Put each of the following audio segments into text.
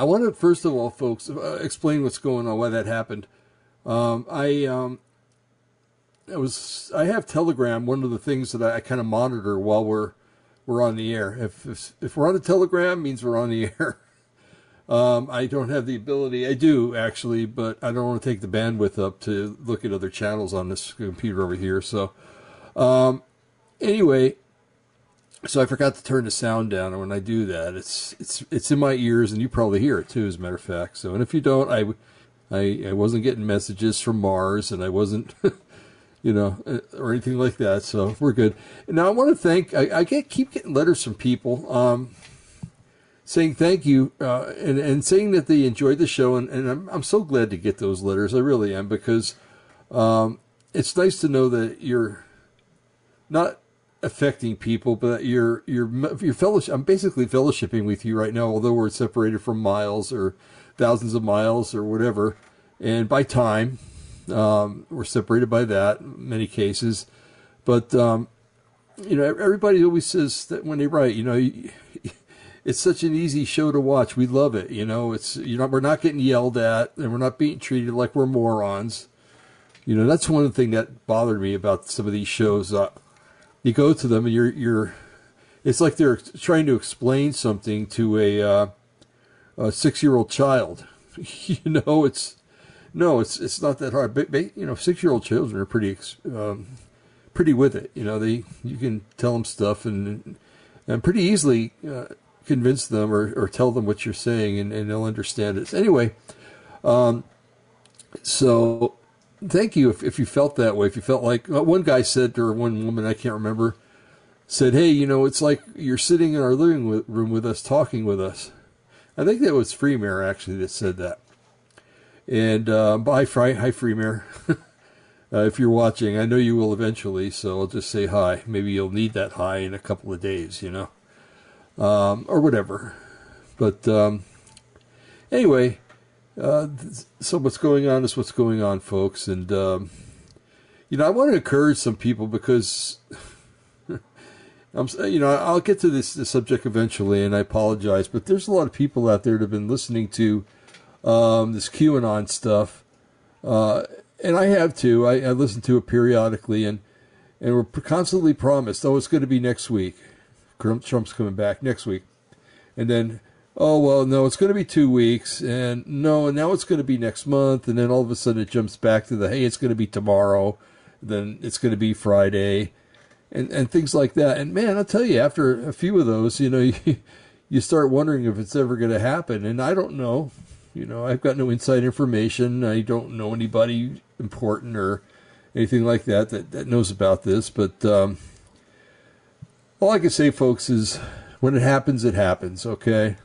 I want to first of all, folks, uh, explain what's going on, why that happened. Um, I um, I was I have Telegram. One of the things that I, I kind of monitor while we're we're on the air. If, if if we're on the Telegram, means we're on the air. Um, I don't have the ability. I do actually, but I don't want to take the bandwidth up to look at other channels on this computer over here. So, um, anyway, so I forgot to turn the sound down, and when I do that, it's it's it's in my ears, and you probably hear it too, as a matter of fact. So, and if you don't, I I, I wasn't getting messages from Mars, and I wasn't. you know, uh, or anything like that. So we're good. Now I want to thank. I, I get keep getting letters from people. Um, saying thank you uh, and, and saying that they enjoyed the show. And, and I'm, I'm so glad to get those letters. I really am because um, it's nice to know that you're not affecting people, but you're you're you're fellowship. I'm basically fellowshipping with you right now, although we're separated from miles or thousands of miles or whatever, and by time um, we're separated by that in many cases. But um, you know, everybody always says that when they write, you know it's such an easy show to watch. We love it. You know, it's you know we're not getting yelled at and we're not being treated like we're morons. You know, that's one thing that bothered me about some of these shows. Uh, you go to them and you're you're, it's like they're trying to explain something to a, uh, a six year old child. you know, it's no, it's it's not that hard. But, you know, six year old children are pretty um, pretty with it. You know, they you can tell them stuff and and pretty easily. Uh, convince them or, or tell them what you're saying and, and they'll understand it. Anyway, um, so thank you if, if you felt that way. If you felt like uh, one guy said, or one woman, I can't remember, said, Hey, you know, it's like you're sitting in our living room with us, talking with us. I think that was Freemare actually that said that. And uh, bye, Fry. Hi, Freemare. uh, if you're watching, I know you will eventually, so I'll just say hi. Maybe you'll need that hi in a couple of days, you know um, or whatever. But um, anyway, uh, so what's going on is what's going on, folks. And, um, you know, I want to encourage some people because, I'm, you know, I'll get to this, this, subject eventually, and I apologize, but there's a lot of people out there that have been listening to um, this QAnon stuff. Uh, and I have too. I, I listen to it periodically, and, and we're constantly promised, oh, it's going to be next week. Trump's coming back next week. And then, oh, well, no, it's going to be two weeks. And no, and now it's going to be next month. And then all of a sudden it jumps back to the, hey, it's going to be tomorrow. Then it's going to be Friday. And, and things like that. And man, I'll tell you, after a few of those, you know, you, you start wondering if it's ever going to happen. And I don't know. You know, I've got no inside information. I don't know anybody important or anything like that that, that knows about this. But, um, all I can say, folks, is when it happens, it happens, okay?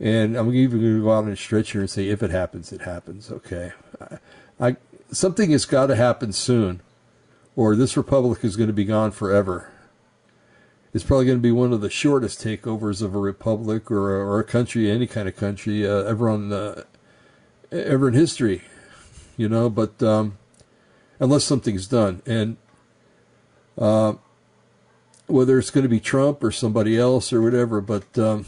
And I'm even going to go out on a stretch here and say, if it happens, it happens, okay? I, I something has got to happen soon, or this republic is going to be gone forever. It's probably going to be one of the shortest takeovers of a republic or a, or a country, any kind of country, uh, ever on uh, ever in history, you know. But um, unless something's done, and uh, whether it's going to be Trump or somebody else or whatever. But um,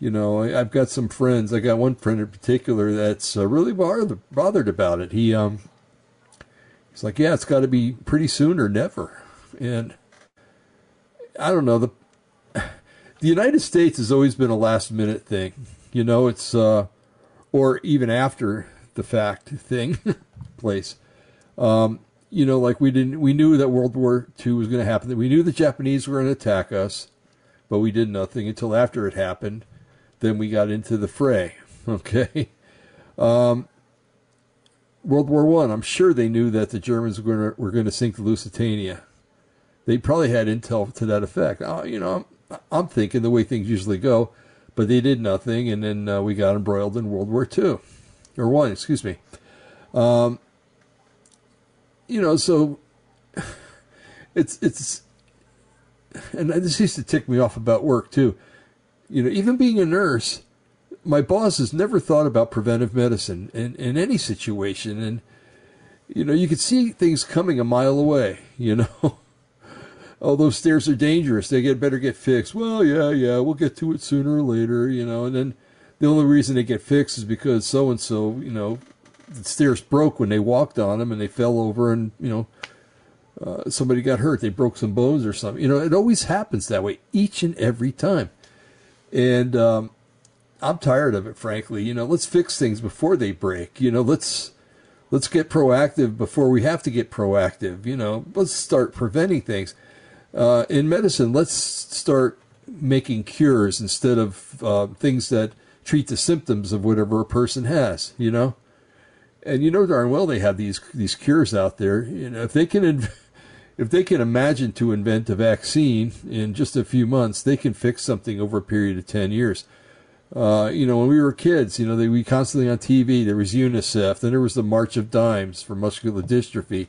you know, I, have got some friends. I got one friend in particular that's uh, really bothered, bothered about it. He um, he's like, yeah, it's got to be pretty soon or never. And I don't know the the United States has always been a last minute thing. You know, it's uh, or even after the fact thing place. Um, you know, like we didn't, we knew that World War II was going to happen. We knew the Japanese were going to attack us, but we did nothing until after it happened. Then we got into the fray. Okay. Um, World War One. I'm sure they knew that the Germans were going to, were to sink the Lusitania. They probably had intel to that effect. Uh, you know, I'm, I'm, thinking the way things usually go, but they did nothing, and then uh, we got embroiled in World War Two, or one, excuse me. Um, you know, so it's it's and this used to tick me off about work too. You know, even being a nurse, my boss has never thought about preventive medicine in, in any situation. And, you know, you could see things coming a mile away, you know. oh, those stairs are dangerous. They get better get fixed. Well, yeah, yeah, we'll get to it sooner or later, you know. And then the only reason they get fixed is because so and so, you know, the stairs broke when they walked on them and they fell over and you know uh, somebody got hurt. They broke some bones or something. You know, it always happens that way each and every time. And um, I'm tired of it, frankly. You know, let's fix things before they break. You know, let's let's get proactive before we have to get proactive. You know, let's start preventing things. Uh, in medicine, let's start making cures instead of uh, things that treat the symptoms of whatever a person has. You know, and you know darn well they have these these cures out there. You know, if they can. If they can imagine to invent a vaccine in just a few months, they can fix something over a period of 10 years. Uh, you know, when we were kids, you know, they we constantly on TV. There was UNICEF. Then there was the March of Dimes for muscular dystrophy,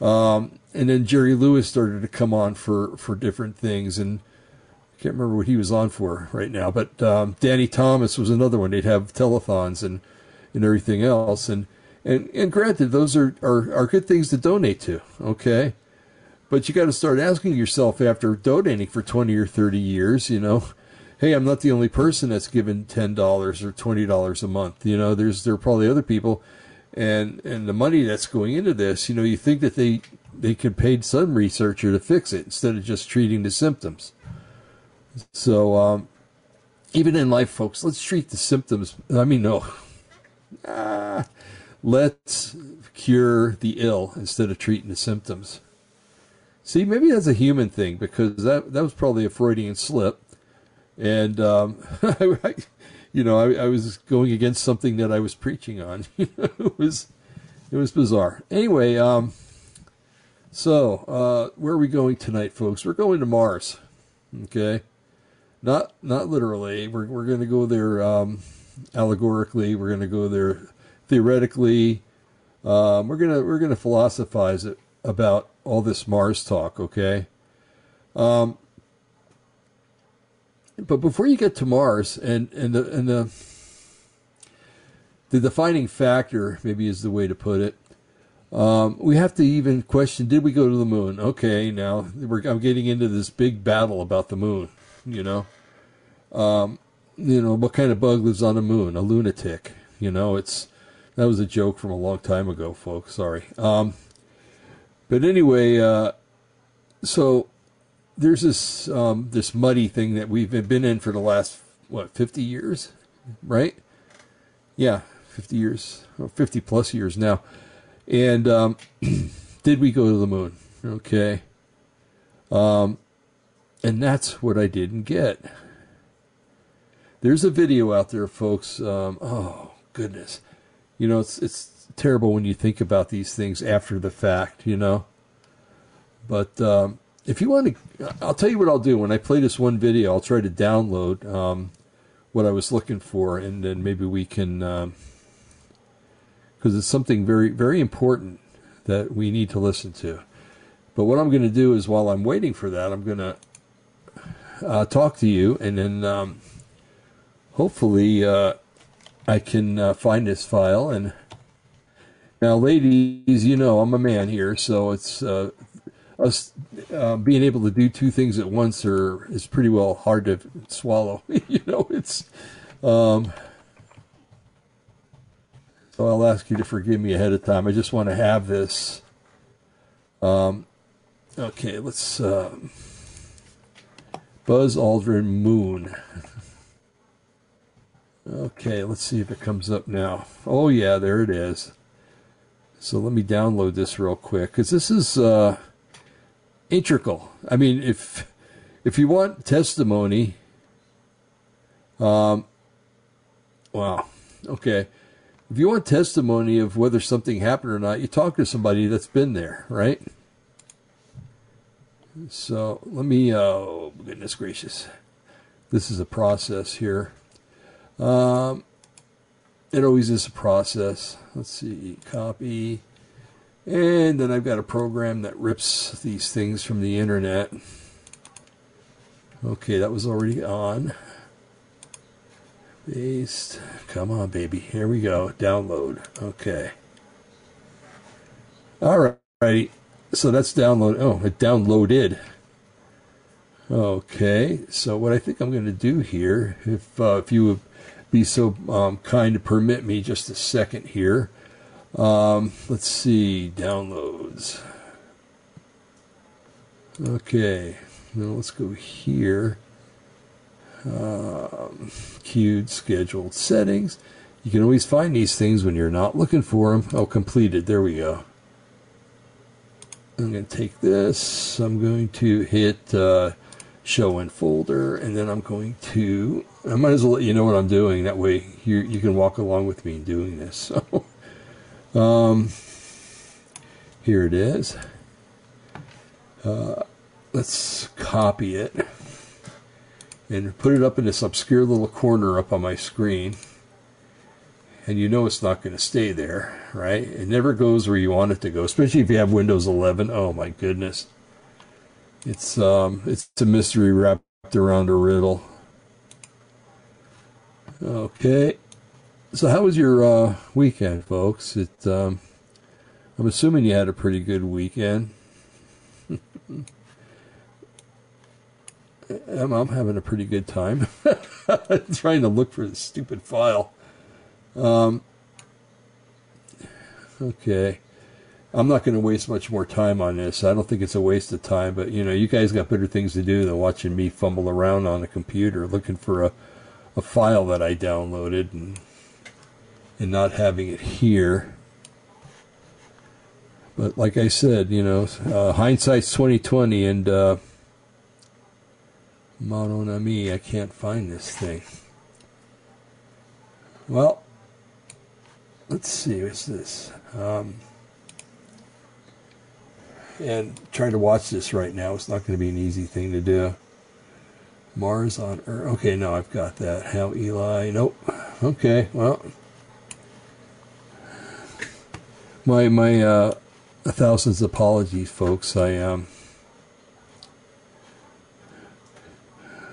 um, and then Jerry Lewis started to come on for for different things. And I can't remember what he was on for right now, but um, Danny Thomas was another one. They'd have telethons and and everything else. And and and granted, those are are, are good things to donate to. Okay. But you got to start asking yourself after donating for 20 or 30 years, you know, hey, I'm not the only person that's given ten dollars or twenty dollars a month. You know, there's there are probably other people, and and the money that's going into this, you know, you think that they they could pay some researcher to fix it instead of just treating the symptoms. So um, even in life, folks, let's treat the symptoms. I mean, no, ah, let's cure the ill instead of treating the symptoms. See, maybe that's a human thing because that that was probably a Freudian slip and um, you know, I, I, was going against something that I was preaching on. it was it was bizarre. Anyway, um, so uh, where are we going tonight, folks? We're going to Mars. Okay, not not literally. We're we're going to go there um, allegorically. We're going to go there theoretically. Um, we're gonna we're gonna philosophize it about all this Mars talk. Okay. Um, but before you get to Mars, and and the and the the defining factor, maybe is the way to put it. Um, we have to even question: Did we go to the moon? Okay, now I'm getting into this big battle about the moon. You know, um, you know what kind of bug lives on the moon? A lunatic. You know, it's that was a joke from a long time ago, folks. Sorry. Um, but anyway, uh, so there's this um, this muddy thing that we've been in for the last what 50 years, right? Yeah, 50 years, or 50 plus years now. And um, did we go to the moon? Okay. Um, and that's what I didn't get. There's a video out there, folks. Um, oh goodness, you know it's it's terrible when you think about these things after the fact, you know. But um, if you want to, I'll tell you what I'll do. When I play this one video, I'll try to download um, what I was looking for, and then maybe we can, because um, it's something very, very important that we need to listen to. But what I'm going to do is, while I'm waiting for that, I'm going to uh, talk to you, and then um, hopefully uh, I can uh, find this file. And now, ladies, you know I'm a man here, so it's uh, us uh, being able to do two things at once are is pretty well hard to swallow. you know, it's. Um, so I'll ask you to forgive me ahead of time. I just want to have this. Um, okay, let's. Uh, Buzz Aldrin Moon. Okay, let's see if it comes up now. Oh yeah, there it is. So let me download this real quick because this is. Uh, integral. I mean, if if you want testimony, um, wow, okay. If you want testimony of whether something happened or not, you talk to somebody that's been there, right? So let me, oh, goodness gracious. This is a process here. Um, it always is a process. Let's see, copy. And then I've got a program that rips these things from the internet. Okay, that was already on. Paste. Come on, baby. Here we go. Download. Okay. All right. So that's download. Oh, it downloaded. Okay, so what I think I'm going to do here, if uh, if you be so um, kind to permit me just a second here, um, let's see, downloads. Okay, now let's go here. Um, queued, scheduled settings. You can always find these things when you're not looking for them. Oh, completed. There we go. I'm going to take this. I'm going to hit uh, show in folder, and then I'm going to. I might as well let you know what I'm doing. That way, you you can walk along with me doing this. So, um, here it is. Uh, let's copy it and put it up in this obscure little corner up on my screen. And you know it's not going to stay there, right? It never goes where you want it to go, especially if you have Windows 11. Oh my goodness. It's um it's a mystery wrapped around a riddle. Okay. So how was your uh, weekend, folks? It um I'm assuming you had a pretty good weekend. I'm, having a pretty good time trying to look for the stupid file. Um, okay. I'm not going to waste much more time on this. I don't think it's a waste of time, but you know, you guys got better things to do than watching me fumble around on a computer looking for a, a file that I downloaded and and not having it here. But like I said, you know, uh, hindsight's 2020, and uh, mon ami, I can't find this thing. Well, let's see, what's this? Um, and trying to watch this right now it's not going to be an easy thing to do. Mars on Earth. Okay, no, I've got that. How Eli? Nope. Okay, well, my my uh, a thousand apologies, folks. I um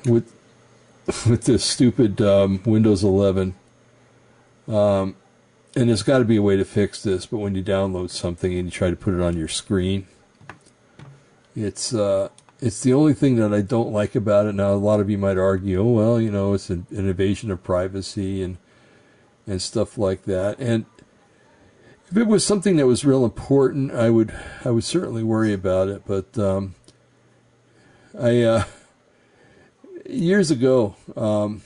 with with this stupid um, Windows 11. Um, and there's got to be a way to fix this, but when you download something and you try to put it on your screen, it's uh, it's the only thing that I don't like about it. Now, a lot of you might argue, oh well, you know, it's an, invasion of privacy and and stuff like that. And if it was something that was real important, I would I would certainly worry about it. But um, I uh, years ago, um,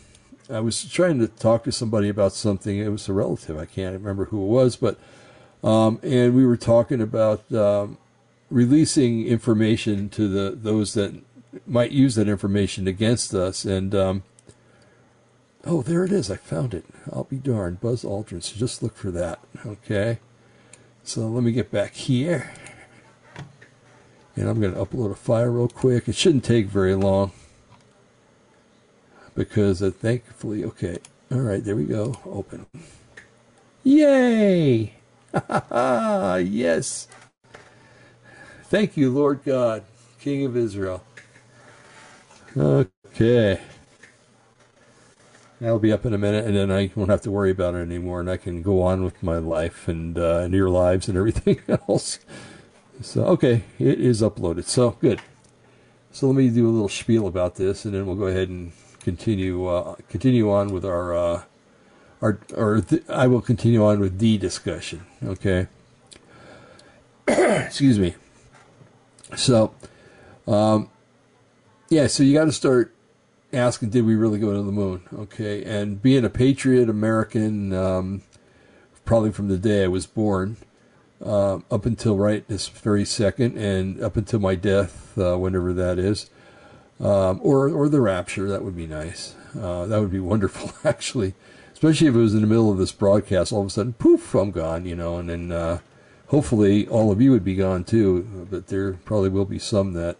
I was trying to talk to somebody about something. It was a relative. I can't remember who it was, but um, and we were talking about um, releasing information to the those that might use that information against us. And um, oh, there it is. I found it. I'll be darned. Buzz Aldrin. So just look for that. Okay. So let me get back here. And I'm going to upload a file real quick. It shouldn't take very long. Because uh, thankfully, okay. All right, there we go. Open. Yay! yes. Thank you, Lord God, King of Israel. Okay. That'll be up in a minute, and then I won't have to worry about it anymore, and I can go on with my life and, uh, and your lives and everything else. So, okay, it is uploaded. So, good. So, let me do a little spiel about this, and then we'll go ahead and continue uh, continue on with our uh, our or th- I will continue on with the discussion. Okay. Excuse me. So, um, yeah. So you got to start asking, did we really go to the moon? Okay, and being a patriot American, um, probably from the day I was born. Uh, up until right this very second, and up until my death, uh, whenever that is, um, or or the rapture. That would be nice. Uh, that would be wonderful, actually, especially if it was in the middle of this broadcast. All of a sudden, poof, I'm gone. You know, and then uh, hopefully all of you would be gone too. But there probably will be some that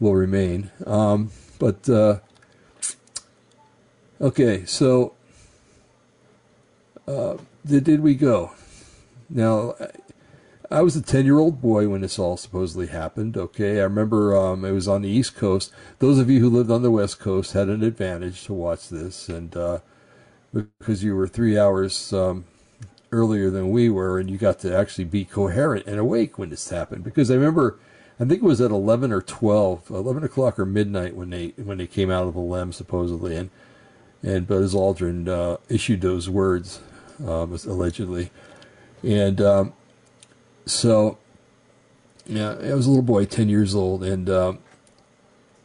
will remain. Um, but uh, okay, so uh, did, did we go? Now, I was a 10 year old boy when this all supposedly happened. Okay. I remember um, it was on the East Coast. Those of you who lived on the West Coast had an advantage to watch this. And uh, because you were three hours um, earlier than we were, and you got to actually be coherent and awake when this happened. Because I remember I think it was at 11 or 12, 11 o'clock or midnight when they when they came out of the LEM supposedly, and and Buzz Aldrin uh, issued those words um, allegedly, and um, so yeah, I was a little boy, 10 years old, and um,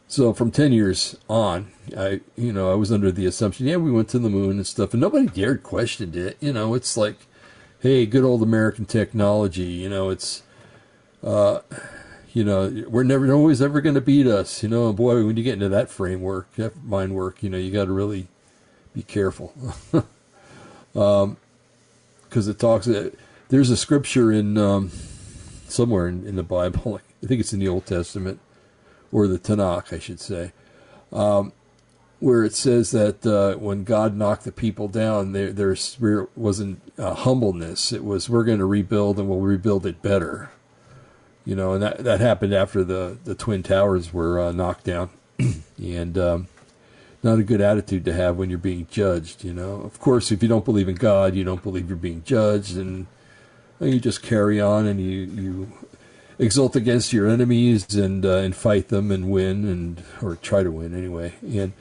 so from 10 years on, I you know I was under the assumption, yeah, we went to the moon and stuff, and nobody dared question it. You know, it's like, hey, good old American technology. You know, it's. Uh, you know, we're never always ever going to beat us. You know, boy, when you get into that framework, that mind work, you know, you got to really be careful. um, because it talks. Uh, there's a scripture in um, somewhere in, in, the Bible. I think it's in the Old Testament or the Tanakh, I should say, um, where it says that uh, when God knocked the people down, their their spirit wasn't uh, humbleness. It was we're going to rebuild and we'll rebuild it better you know, and that that happened after the the twin towers were uh, knocked down, and um, not a good attitude to have when you're being judged. You know, of course, if you don't believe in God, you don't believe you're being judged, and, you just carry on and you you exult against your enemies and uh, and fight them and win and or try to win anyway. And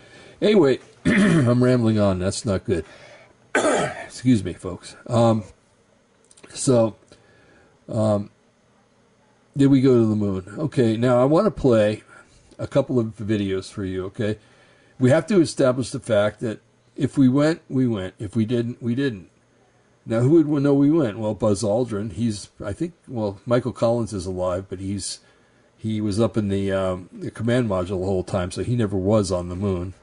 anyway, I'm rambling on. That's not good. Excuse me, folks. Um, so. Um, did we go to the moon? Okay, now I want to play a couple of videos for you, okay? We have to establish the fact that if we went, we went. If we didn't, we didn't. Now, who would know we went? Well, Buzz Aldrin. He's, I think, well, Michael Collins is alive, but he's, he was up in the, um, the command module the whole time, so he never was on the moon.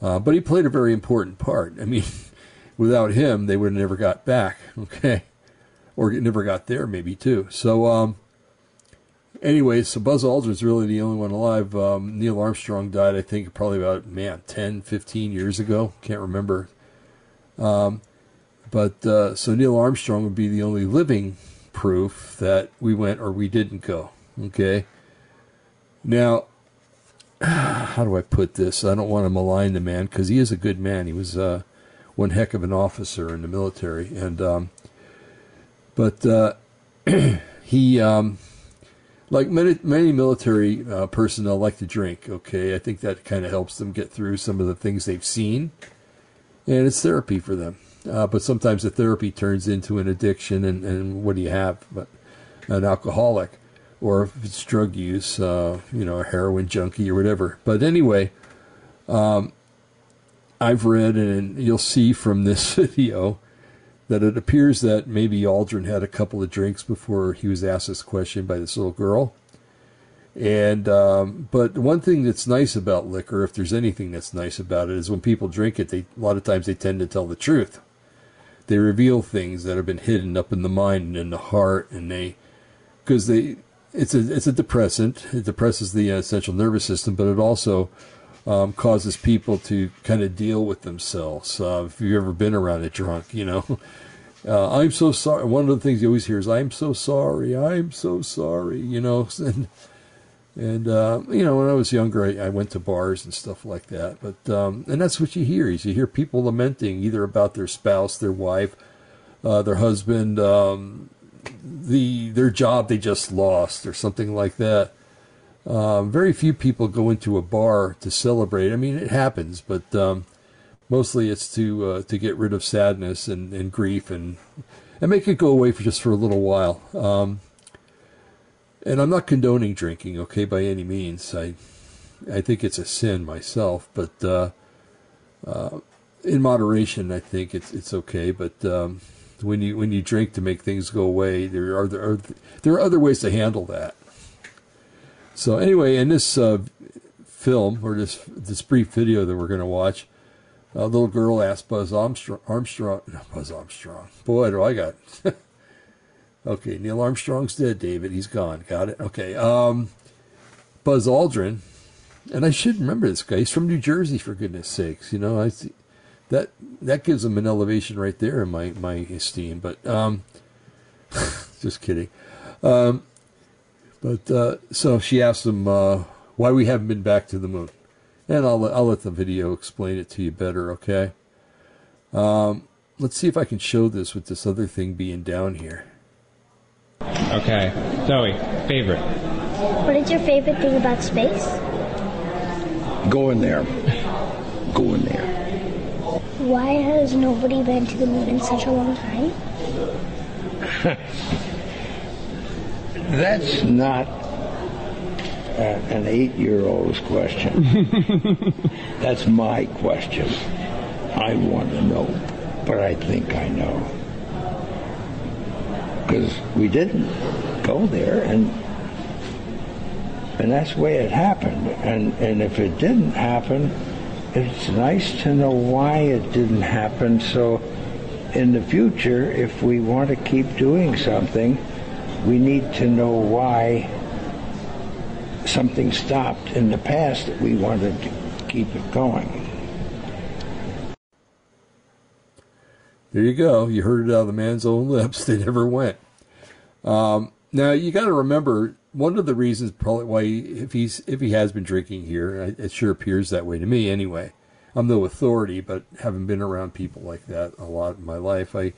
Uh, but he played a very important part. I mean, without him, they would have never got back, okay? Or never got there, maybe, too. So, um, anyway, so Buzz Aldrin's really the only one alive. Um, Neil Armstrong died, I think, probably about, man, 10, 15 years ago. Can't remember. Um, but uh, so Neil Armstrong would be the only living proof that we went or we didn't go. Okay. Now, how do I put this? I don't want to malign the man because he is a good man. He was uh, one heck of an officer in the military, and um, but uh, he um, like many many military uh, personnel like to drink. Okay, I think that kind of helps them get through some of the things they've seen, and it's therapy for them. Uh, but sometimes the therapy turns into an addiction, and, and what do you have? But an alcoholic, or if it's drug use, uh, you know, a heroin junkie or whatever. But anyway, um, I've read, and you'll see from this video that it appears that maybe Aldrin had a couple of drinks before he was asked this question by this little girl. And um, but one thing that's nice about liquor, if there's anything that's nice about it, is when people drink it, they a lot of times they tend to tell the truth. They reveal things that have been hidden up in the mind and in the heart, and they because they it's a it's a depressant. It depresses the uh, central nervous system, but it also um, causes people to kind of deal with themselves. Uh, if you've ever been around a drunk, you know, uh, I'm so sorry. One of the things you always hear is, "I'm so sorry. I'm so sorry." You know, and and uh, you know, when I was younger, I, I, went to bars and stuff like that. But um, and that's what you hear is you hear people lamenting either about their spouse, their wife, uh, their husband, um, the their job they just lost, or something like that. Um, very few people go into a bar to celebrate. I mean, it happens, but um, mostly it's to uh, to get rid of sadness and, and grief and and make it go away for just for a little while. Um, and I'm not condoning drinking, okay, by any means. I I think it's a sin myself, but uh, uh, in moderation, I think it's it's okay. But um, when you when you drink to make things go away, there are there are, there are other ways to handle that. So anyway, in this uh, film or this this brief video that we're going to watch, a little girl asked Buzz Armstrong, Armstrong, Buzz Armstrong. Boy, do I got. okay, Neil Armstrong's dead, David. He's gone. Got it. Okay. Um, Buzz Aldrin, and I should remember this guy. He's from New Jersey, for goodness sakes. You know, I that that gives him an elevation right there in my my esteem. But um, just kidding. Um, but uh, so she asked him uh, why we haven't been back to the moon, and I'll I'll let the video explain it to you better. Okay. Um, let's see if I can show this with this other thing being down here. Okay, Zoe, favorite. What is your favorite thing about space? Going there. Going there. Why has nobody been to the moon in such a long time? That's not a, an eight year old's question. That's my question. I want to know, but I think I know. Because we didn't go there, and and that's the way it happened. And and if it didn't happen, it's nice to know why it didn't happen. So in the future, if we want to keep doing something, we need to know why something stopped in the past that we wanted to keep it going. There you go. You heard it out of the man's own lips. They never went. Um, now you got to remember one of the reasons probably why he, if he's if he has been drinking here, it sure appears that way to me anyway. I'm no authority, but having been around people like that a lot in my life, I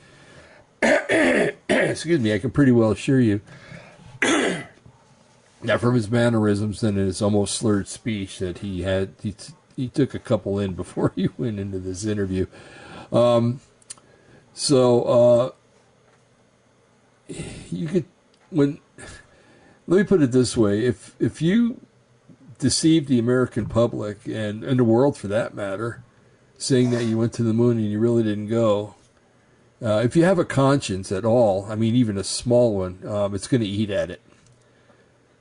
excuse me, I can pretty well assure you that from his mannerisms and his almost slurred speech that he had he, he took a couple in before he went into this interview. Um, so uh, you could when let me put it this way: if if you deceive the American public and and the world for that matter, saying that you went to the moon and you really didn't go, uh, if you have a conscience at all, I mean, even a small one, um, it's going to eat at it.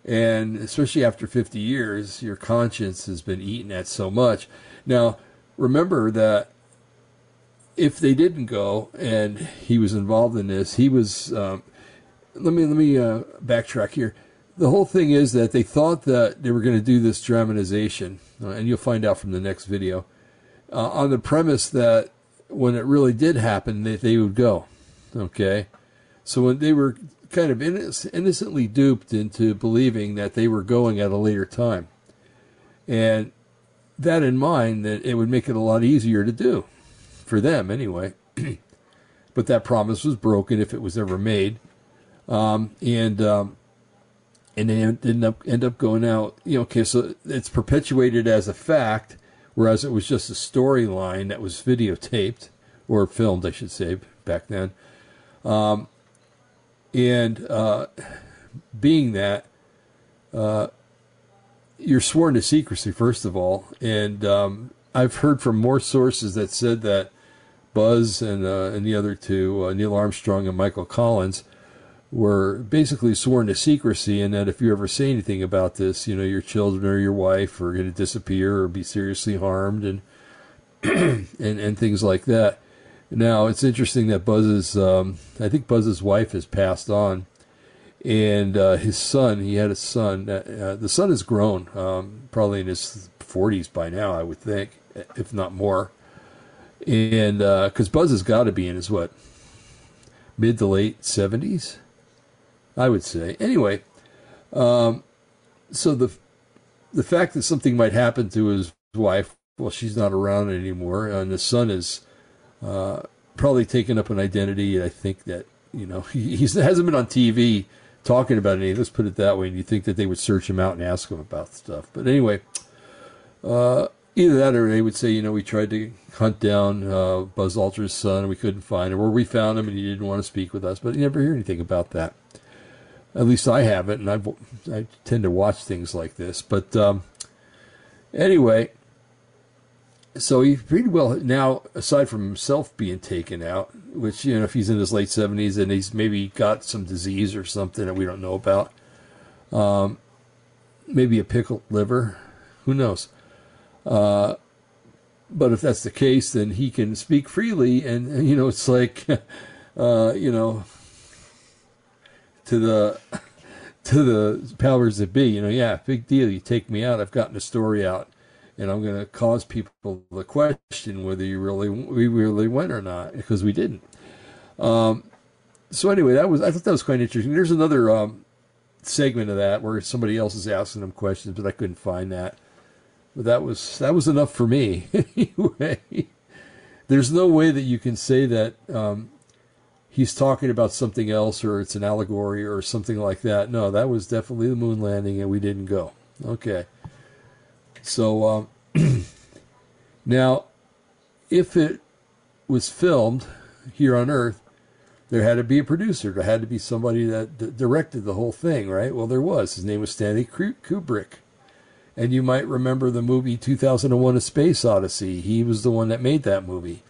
And especially after 50 years, your conscience has been eaten at so much. Now, remember that if they didn't go and he was involved in this, he was. Um, let me let me uh, backtrack here. The whole thing is that they thought that they were going to do this dramatization, uh, and you'll find out from the next video, uh, on the premise that when it really did happen, that they would go. Okay, so when they were kind of innocently duped into believing that they were going at a later time, and that in mind, that it would make it a lot easier to do for them anyway. but that promise was broken if it was ever made, um, and um, and they end up end up going out. You know, okay, so it's perpetuated as a fact, whereas it was just a storyline that was videotaped or filmed, I should say, back then. Um, and uh, being that, uh, you're sworn to secrecy, first of all. And um, I've heard from more sources that said that Buzz and, uh, and the other two, uh, Neil Armstrong and Michael Collins, were basically sworn to secrecy, and that if you ever say anything about this, you know, your children or your wife are going to disappear or be seriously harmed, and and and things like that. Now it's interesting that Buzz's, um, I think Buzz's wife has passed on, and uh, his son, he had a son. Uh, the son has grown, um, probably in his 40s by now, I would think, if not more. And because uh, Buzz has got to be in his what, mid to late 70s, I would say. Anyway, um, so the the fact that something might happen to his wife, well, she's not around anymore, and the son is uh, probably taken up an identity. I think that you know he hasn't been on TV talking about anything. Let's put it that way. And you think that they would search him out and ask him about stuff. But anyway, uh, either that or they would say, you know, we tried to hunt down uh, Buzz Aldrin's son and we couldn't find him, or we found him and he didn't want to speak with us. But you never hear anything about that. At least I haven't, and i I tend to watch things like this. But um, anyway, so he pretty well now, aside from himself being taken out, which you know, if he's in his late seventies and he's maybe got some disease or something that we don't know about, um, maybe a pickled liver, who knows? Uh, but if that's the case, then he can speak freely, and you know, it's like, uh, you know, to the to the powers that be, you know, yeah, big deal. You take me out, I've gotten a story out and I'm going to cause people the question whether you really we really went or not because we didn't. Um, so anyway, that was I thought that was quite interesting. There's another um, segment of that where somebody else is asking them questions, but I couldn't find that. But that was that was enough for me anyway. There's no way that you can say that um, he's talking about something else or it's an allegory or something like that. No, that was definitely the moon landing and we didn't go. Okay. So um, now, if it was filmed here on Earth, there had to be a producer. There had to be somebody that d- directed the whole thing, right? Well, there was. His name was Stanley Kubrick. And you might remember the movie 2001 A Space Odyssey. He was the one that made that movie.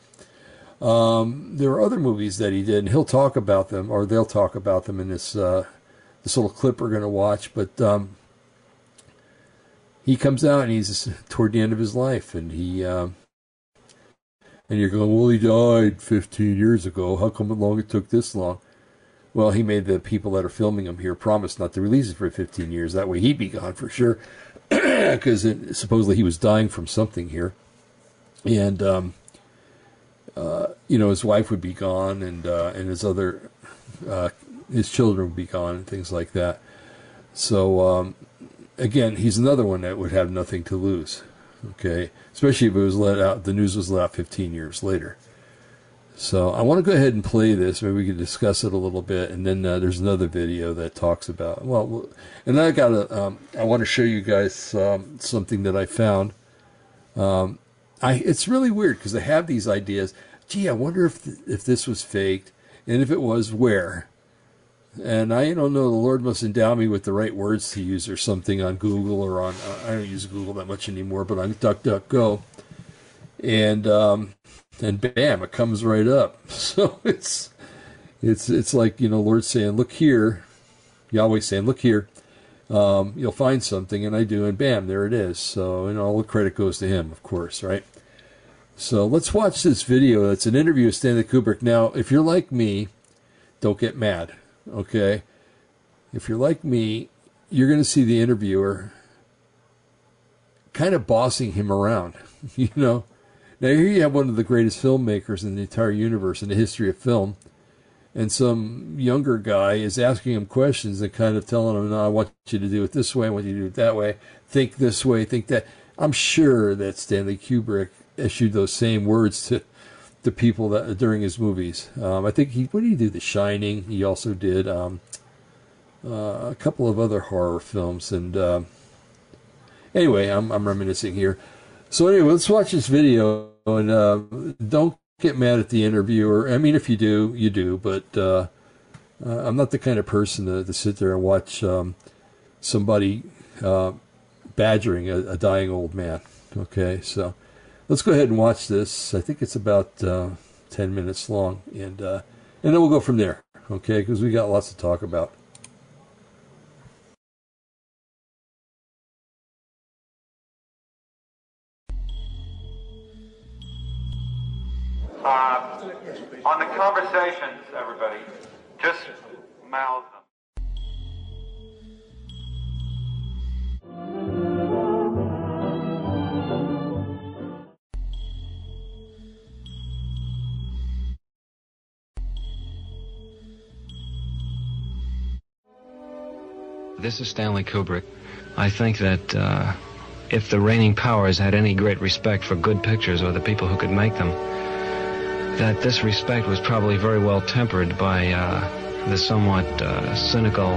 Um, there are other movies that he did, and he'll talk about them, or they'll talk about them in this uh, this little clip we're going to watch. But um, he comes out, and he's toward the end of his life, and he um, and you're going, well, he died 15 years ago. How come long it took this long? Well, he made the people that are filming him here promise not to release it for 15 years. That way, he'd be gone for sure, because supposedly he was dying from something here, and um, you know, his wife would be gone, and uh, and his other uh, his children would be gone, and things like that. So um, again, he's another one that would have nothing to lose. Okay, especially if it was let out, the news was let out 15 years later. So I want to go ahead and play this. Maybe we can discuss it a little bit, and then uh, there's another video that talks about well, and I got a. Um, I want to show you guys um, something that I found. Um, I it's really weird because they have these ideas. Gee, I wonder if th- if this was faked, and if it was, where. And I don't know. The Lord must endow me with the right words to use or something on Google or on. I don't use Google that much anymore, but on DuckDuckGo, and um, and bam, it comes right up. So it's it's it's like you know, Lord saying, "Look here," Yahweh saying, "Look here." Um, you'll find something, and I do, and bam, there it is. So, and all the credit goes to him, of course, right? So let's watch this video. It's an interview with Stanley Kubrick. Now, if you're like me, don't get mad, okay? If you're like me, you're going to see the interviewer kind of bossing him around, you know? Now, here you have one of the greatest filmmakers in the entire universe in the history of film and some younger guy is asking him questions and kind of telling him, "No, I want you to do it this way. I want you to do it that way. Think this way. Think that." I'm sure that Stanley Kubrick issued those same words to the people that during his movies. Um, I think he what did he do? The Shining. He also did um, uh, a couple of other horror films. And uh, anyway, I'm, I'm reminiscing here. So anyway, let's watch this video and uh, don't get mad at the interviewer. I mean, if you do, you do. But uh, uh, I'm not the kind of person to, to sit there and watch um, somebody uh, badgering a, a, dying old man. Okay, so let's go ahead and watch this. I think it's about uh, ten minutes long, and uh, and then we'll go from there. Okay, because we got lots to talk about. Uh, on the conversations, everybody, just mouth This is Stanley Kubrick. I think that uh, if the reigning powers had any great respect for good pictures or the people who could make them, that this respect was probably very well tempered by uh, the somewhat uh, cynical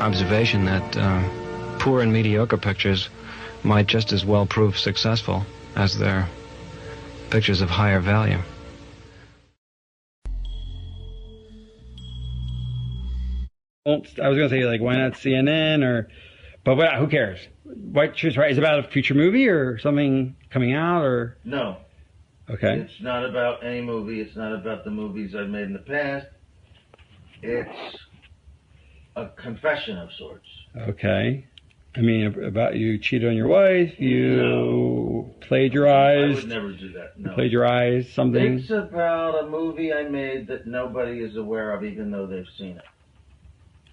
observation that uh, poor and mediocre pictures might just as well prove successful as their pictures of higher value. I was going to say like why not CNN or, but what, who cares? White Truth Right is it about a future movie or something coming out or No, okay it's not about any movie. It's not about the movies I've made in the past. It's a confession of sorts. okay. I mean about you cheated on your wife, you No. I would never do that. No. plagiarized something. It's about a movie I made that nobody is aware of, even though they've seen it.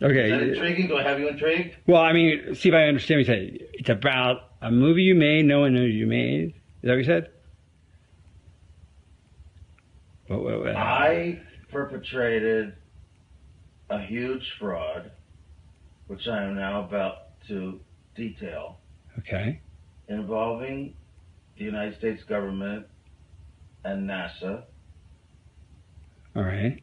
Is that Okay. intriguing? Do I have you intrigued? Well, I mean, see if I understand what you said. It's about a movie you made, no one knows you made. Is that what you said? What, what, what? I perpetrated a huge fraud, which I am now about to detail, Okay. involving the United States government and NASA. All right.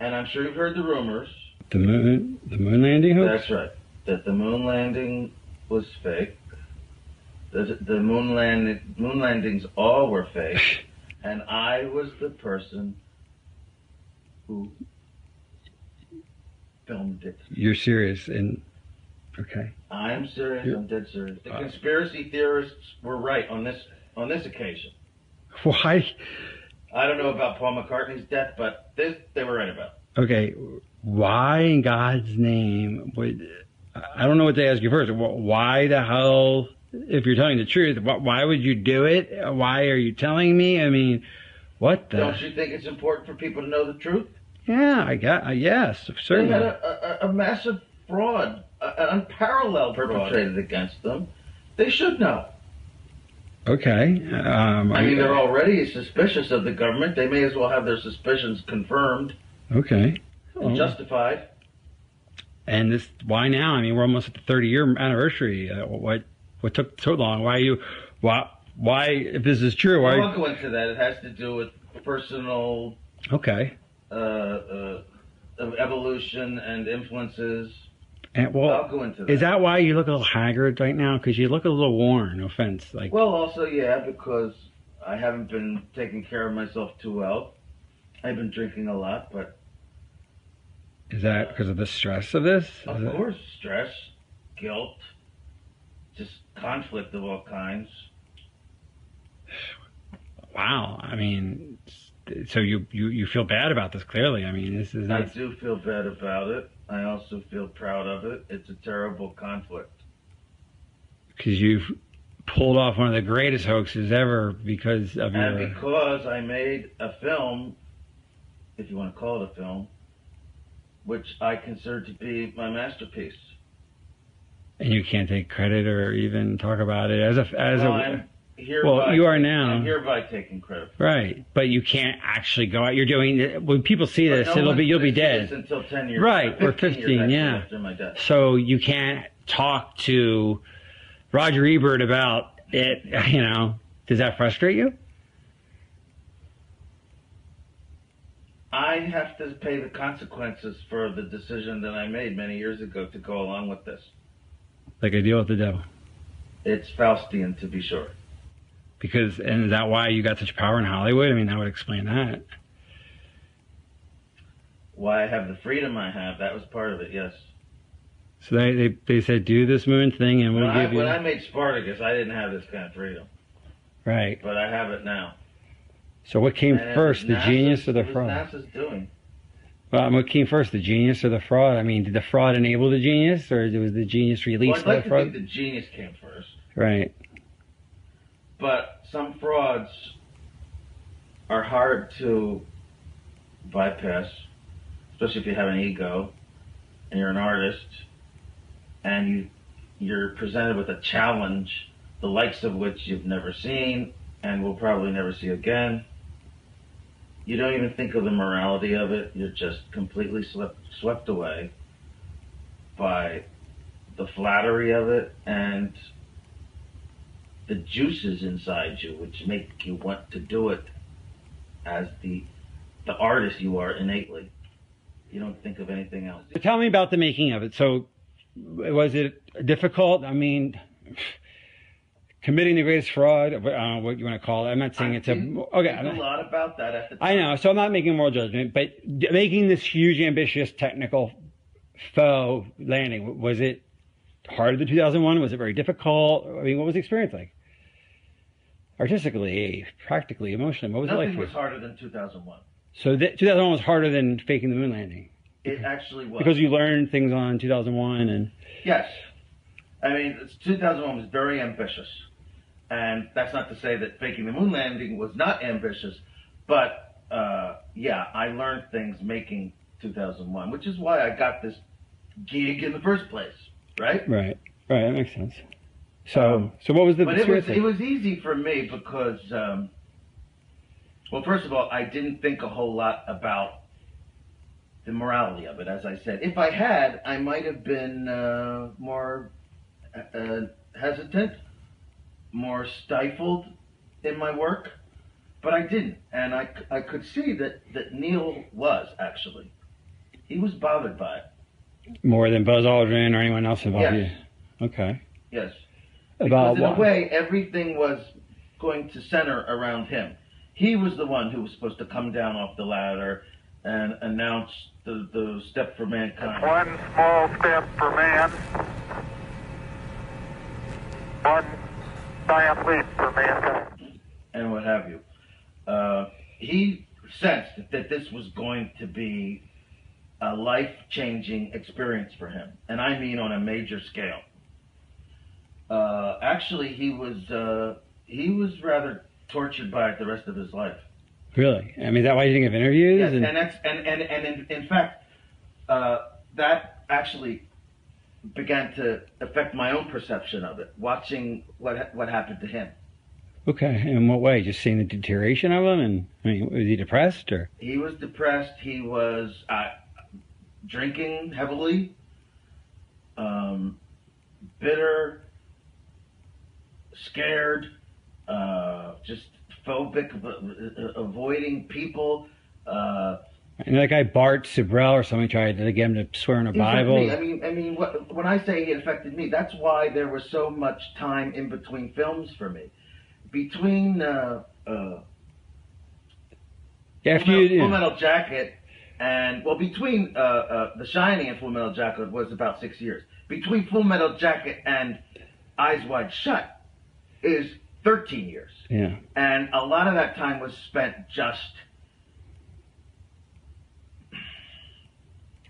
and I'm sure you've heard the rumors. The moon, the moon landing hoax. That's right. That the moon landing was fake. The, the moon landing moon landings all were fake, and I was the person who filmed it. You're serious and okay. I'm serious. You're- I'm dead serious. The Uh, conspiracy theorists were right on this on this occasion. Why? I don't know about Paul McCartney's death, but this they were right about. Okay, why in God's name would I don't know what to ask you first. Why the hell, if you're telling the truth, why would you do it? Why are you telling me? I mean, what the? Don't you think it's important for people to know the truth? Yeah, I got. Uh, yes, They certainly. had a, a, a massive fraud, an unparalleled perpetrated against them. They should know. Okay. Um, I mean, they're already suspicious of the government. They may as well have their suspicions confirmed okay. And Oh. justified. And this, why now? I mean, we're almost at the 30 year anniversary. Uh, what, what took so long? Why you, why, why, if this is true, why? I won't go into that. It has to do with personal Okay. uh, uh, evolution and influences. And, well, I'll go into that. is that why you look a little haggard right now? Because you look a little worn. No offense. Like, Well, also, yeah, because I haven't been taking care of myself too well. I've been drinking a lot, but is that because of the stress of this? of Is it- course, stress, guilt, just conflict of all kinds. Wow. I mean, so you, you, you feel bad about this clearly. I mean, this is I do feel bad about it. I also feel proud of it. It's a terrible conflict. because you've pulled off one of the greatest hoaxes ever because of And your. because I made a film, if you want to call it a film, which I consider to be my masterpiece. and you can't take credit or even talk about it as a as well, a I'm hereby, well you are now I'm hereby taking credit. for right but you can't actually go out you're doing when people see But this no it'll be you'll be could see this dead until ten years. Right, or 15 years yeah. After my death. so you can't talk to Roger Ebert about it you know does that frustrate you I have to pay the consequences for the decision that I made many years ago to go along with this. like a deal with the devil It's Faustian, to be sure. because and is that why you got such power in Hollywood I mean that would explain that Why I have the freedom I have, that was part of it, yes. so they they, they said do this moon thing and we'll I, give you when I made Spartacus, I didn't have this kind of freedom, right but I have it now. So what came And first the NASA's- genius or the fraud NASA's doing. Well, what came first, the genius or the fraud? I mean, did the fraud enable the genius, or was the genius Well, released I'd by like the to fraud? think the genius came first, Right. but some frauds are hard to bypass, especially if you have an ego and you're an artist and you you're presented with a challenge, the likes of which you've never seen and will probably never see again. You don't even think of the morality of it. You're just completely swept swept away by the flattery of it and the juices inside you, which make you want to do it as the the artist you are innately. You don't think of anything else. So tell me about the making of it. So, was it difficult? I mean, committing the greatest fraud, uh, what you want to call it. I'm not saying I it's a okay. a lot about that at the time. I know, so I'm not making moral judgment, but making this huge, ambitious, technical faux landing was it harder than 2001? Was it very difficult? I mean, what was the experience like? Artistically, practically, emotionally, what was it like Nothing was harder than 2001. So th- 2001 was harder than faking the moon landing It actually was. because you learned things on 2001 and Yes. I mean, 2001 was very ambitious. And that's not to say that faking the moon landing was not ambitious, but uh, yeah, I learned things making 2001, which is why I got this gig in the first place, right? right, right, that makes sense. So, so what was the But it was it was easy for me because, um, well, first of all, I didn't think a whole lot about the morality of it. As I said, if I had, I might have been uh, more uh, hesitant, more stifled in my work. but I didn't, and I, I could see that that Neil was actually. He was bothered by it. More than Buzz Aldrin or anyone else involved. Yes. Yeah. Okay. Yes. About Because in a way, everything was going to center around him. He was the one who was supposed to come down off the ladder and announce the, the step for mankind. One small step for man, one giant leap for mankind. and what have you. Uh, he sensed that this was going to be a life changing experience for him, and I mean on a major scale. Uh, actually, he was uh, he was rather tortured by it the rest of his life. Really? I mean, is that why you didn't have interviews? Yes, and, and that's and and and in, in fact, uh, that actually began to affect my own perception of it, watching what what happened to him. okay. In what way? Just seeing the deterioration of him, and I mean, was he depressed or? He was depressed. He was uh, drinking heavily, um, bitter, scared, uh, just phobic, avoiding people. Uh, And that guy Bart Sibrel or somebody tried to get him to swear in a Bible. me. I mean, I mean, what, when I say it affected me, that's why there was so much time in between films for me. Between uh, uh, After Full, Metal, yeah. Full Metal Jacket and well, between uh, uh, The Shining and Full Metal Jacket was about six years. Between Full Metal Jacket and Eyes Wide Shut is thirteen years, yeah. and a lot of that time was spent just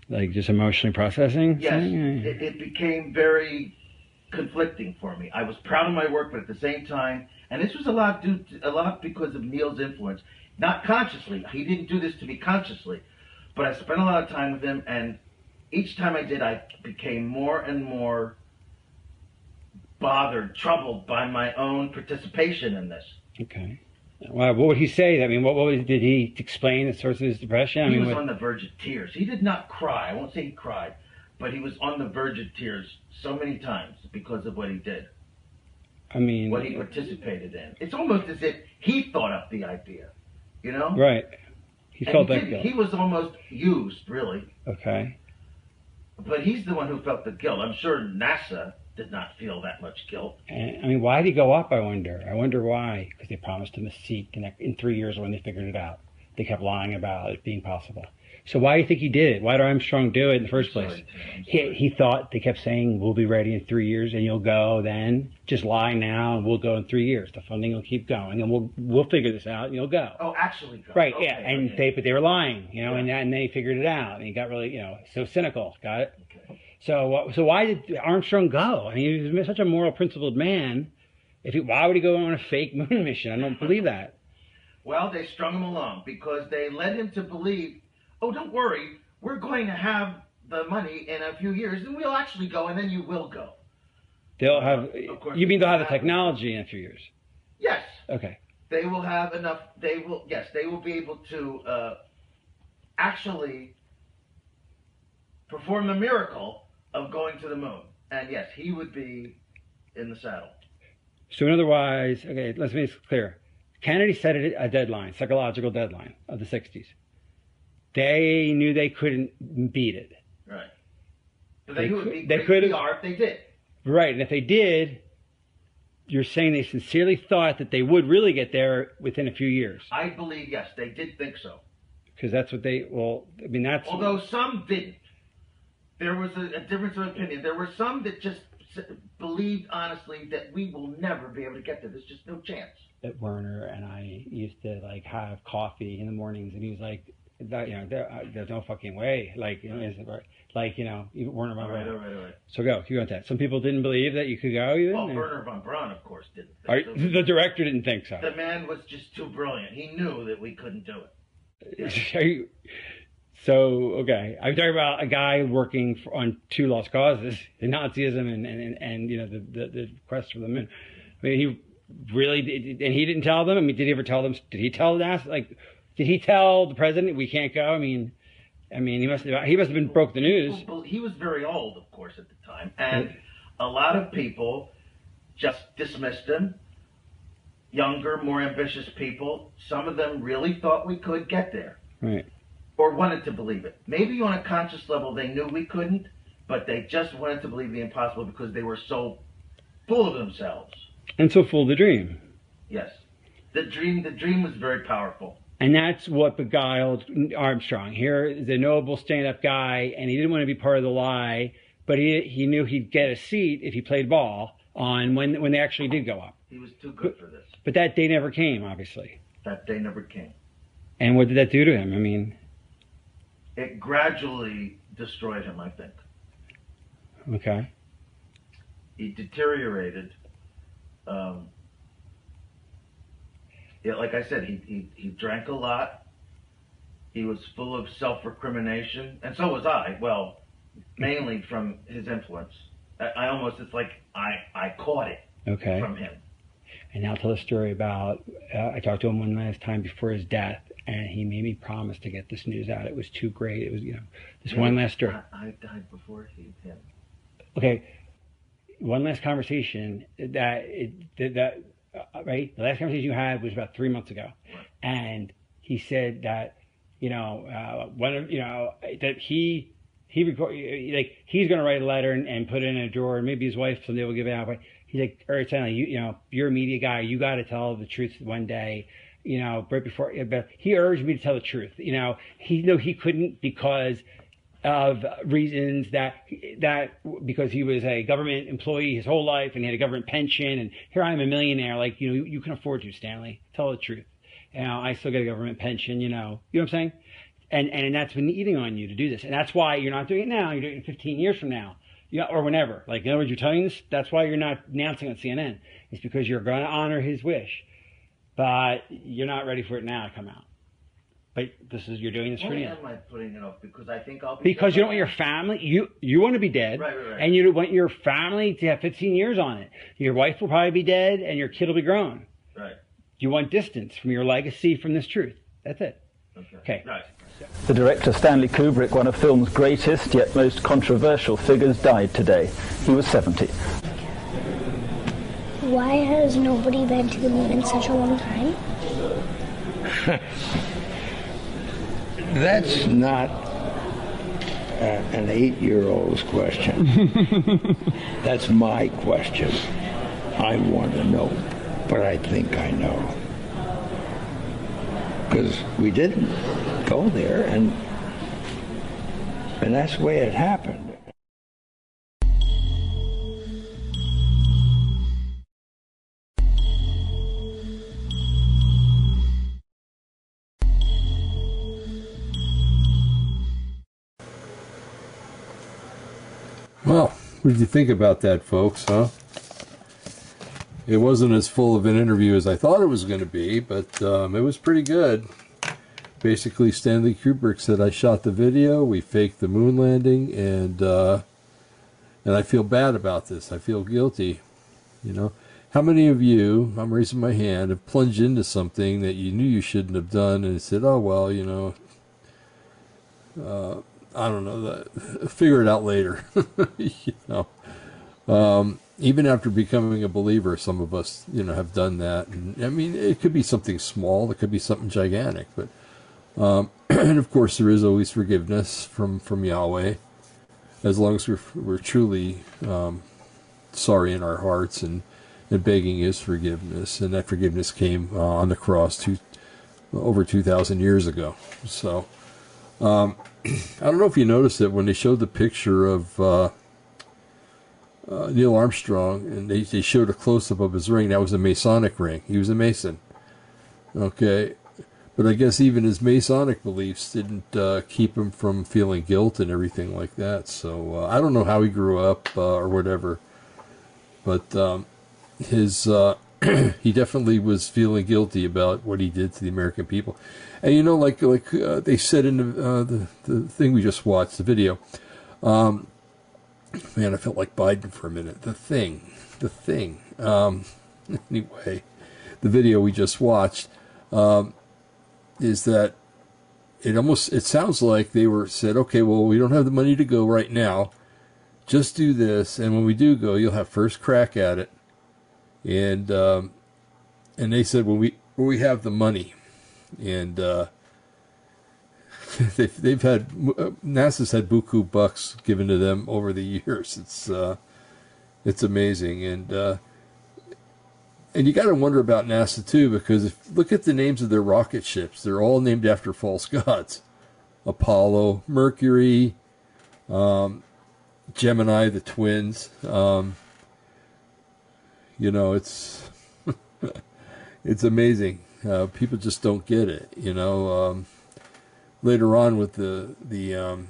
Like just emotionally processing. Yes, something? Yeah, yeah. it, it became very conflicting for me. I was proud of my work, but at the same time, and this was a lot due to, a lot because of Neil's influence, not consciously. He didn't do this to me consciously, but I spent a lot of time with him, and each time I did, I became more and more bothered, troubled by my own participation in this. Okay. Well, what would he say? I mean, what, what was, did he explain the source of his depression? I he mean, was what, on the verge of tears. He did not cry. I won't say he cried, but he was on the verge of tears so many times because of what he did. I mean, what he participated in. It's almost as if he thought up the idea, you know? right. He And felt he, that guilt. he was almost used, really. Okay. But he's the one who felt the guilt. I'm sure NASA did not feel that much guilt. And, I mean, why did he go up? I wonder. I wonder why. Because they promised him a seat in, in three years when they figured it out. They kept lying about it being possible. So why do you think he did it? Why did Armstrong do it in the first place? Sorry, He, he thought they kept saying we'll be ready in three years and you'll go then. Just lie now and we'll go in three years. The funding will keep going and we'll we'll figure this out and you'll go. Oh, actually, go. Right, Okay, yeah, and okay. they but they were lying, you know, and and they figured it out, and he got really, you know, so cynical. Got it? So so why did Armstrong go? I mean, he was such a moral, principled man. If he, why would he go on a fake moon mission? I don't believe that. Well, they strung him along because they led him to believe, oh, don't worry, we're going to have the money in a few years, and we'll actually go, and then you will go. They'll have. Of course, You mean they'll have the technology in a few years? Yes, Okay. they will have enough. They will. Yes, they will be able to uh, actually perform the miracle of going to the moon. And yes, he would be in the saddle. So in other words, okay, let's make this clear. Kennedy set a a deadline, psychological deadline of the '60s. They knew they couldn't beat it. Right. But They they, could- be they PR if they did. Right, and if they did, you're saying they sincerely thought that they would really get there within a few years, I believe yes, they did think so. because that's what they. Well, I mean, that's Although some didn't. There was a, a difference of opinion. There were some that just believed honestly that we will never be able to get there. There's just no chance. that Wernher and I used to like have coffee in the mornings, and he was like, that, you know, there, uh, there's no fucking way. Like, you know, is it right? like you know, even Wernher All von right, Braun. all right, all right. So go, you got that. Some people didn't believe that you could go. Even. Well, and- Wernher von Braun, of course, didn't. Are- The- the director didn't think so. the man was just too brilliant. He knew that we couldn't do it. Are you- so okay, I'm talking about a guy working for, on two lost causes, the Nazism and and, and, and you know the, the the quest for the moon. I mean, he really did, and he didn't tell them. I mean, did he ever tell them? Did he tell NASA? Like, did he tell the president we can't go? I mean, I mean, he must have he must have been broke the news. Well, He was very old, of course, at the time, and a lot of people just dismissed him. younger, more ambitious people. Some of them really thought we could get there Right. Or wanted to believe it. Maybe on a conscious level they knew we couldn't, but they just wanted to believe the impossible because they were so full of themselves. And so full of the dream. Yes. The dream the dream was very powerful. And that's what beguiled Armstrong. Here is a noble stand-up guy, and he didn't want to be part of the lie, but he he knew he'd get a seat if he played ball on when when they actually did go up. He was too good for this. But that day never came, obviously. That day never came. And what did that do to him? I mean, It gradually destroyed him, I think. okay, He deteriorated. Um, yeah, like I said, he, he, he drank a lot. He was full of self recrimination, and so was I. Well, mainly from his influence. I, I almost, it's like I, I caught it okay. from him. And now tell a story about. Uh, I talked to him one last time before his death, and he made me promise to get this news out. It was too great. It was, you know, this one last story. I, I died before he, him. Okay, one last conversation that it, that, that uh, right. The last conversation you had was about three months ago, and he said that you know uh, one of you know that he he record like he's going to write a letter and, and put it in a drawer, and maybe his wife someday will give it out. But he's like, all right, Stanley, you you know you're a media guy, you got to tell the truth one day. You know, right before, he urged me to tell the truth. You know, he knew he couldn't because of reasons that that because he was a government employee his whole life and he had a government pension and here I am a millionaire like you know you, you can afford to Stanley. Tell the truth. You know I still get a government pension you know. You know what I'm saying? And and that's been eating on you to do this. And that's why you're not doing it now. You're doing it 15 years from now. Yeah or whenever. Like in other words you're telling this that's why you're not announcing on CNN it's because you're going to honor his wish but you're not ready for it now to come out but this is you're doing this for Why am I putting it off? Because I think I'll be because you don't want your family you you want to be dead Right, right, right. and you want your family to have 15 years on it your wife will probably be dead and your kid will be grown Right. you want distance from your legacy from this truth that's it Okay. Okay. Right. The director Stanley Kubrick, one of film's greatest yet most controversial figures, died today. He was 70. Why has nobody been to the moon in such a long time? That's not uh, an eight-year-old's question. That's my question. I want to know, but I think I know. Because we didn't go there, and and that's the way it happened. What did you think about that, folks, huh? It wasn't as full of an interview as I thought it was going to be, but um, it was pretty good. Basically, Stanley Kubrick said, I shot the video, we faked the moon landing, and, uh, and I feel bad about this. I feel guilty. You know, how many of you, I'm raising my hand, have plunged into something that you knew you shouldn't have done and said, oh, well, you know, uh, I don't know, that, figure it out later. you know, um, even after becoming a believer, some of us, you know, have done that. And I mean, it could be something small, it could be something gigantic, but um, and of course, there is always forgiveness from from Yahweh, as long as we're we're truly um, sorry in our hearts and and begging His forgiveness, and that forgiveness came uh, on the cross two over two thousand years ago. So. Um, I don't know if you noticed it when they showed the picture of uh, uh, Neil Armstrong and they, they showed a close up of his ring. That was a Masonic ring. He was a Mason. Okay. But I guess even his Masonic beliefs didn't uh, keep him from feeling guilt and everything like that. So uh, I don't know how he grew up uh, or whatever. But um, his uh, he definitely was feeling guilty about what he did to the American people. And you know, like like uh, they said in the, uh, the the thing we just watched, the video. Um, man, I felt like Biden for a minute. The thing, the thing. Um, anyway, the video we just watched um, is that it almost it sounds like they were said, okay, well, we don't have the money to go right now. Just do this, and when we do go, you'll have first crack at it. And um, and they said when we when we have the money, and uh, they've they've had NASA's had buku bucks given to them over the years. It's uh, it's amazing, and uh, and you got to wonder about NASA too because if look at the names of their rocket ships, they're all named after false gods: Apollo, Mercury, um, Gemini, the twins. Um, you know, it's it's amazing. Uh, people just don't get it. You know, um, later on with the the um,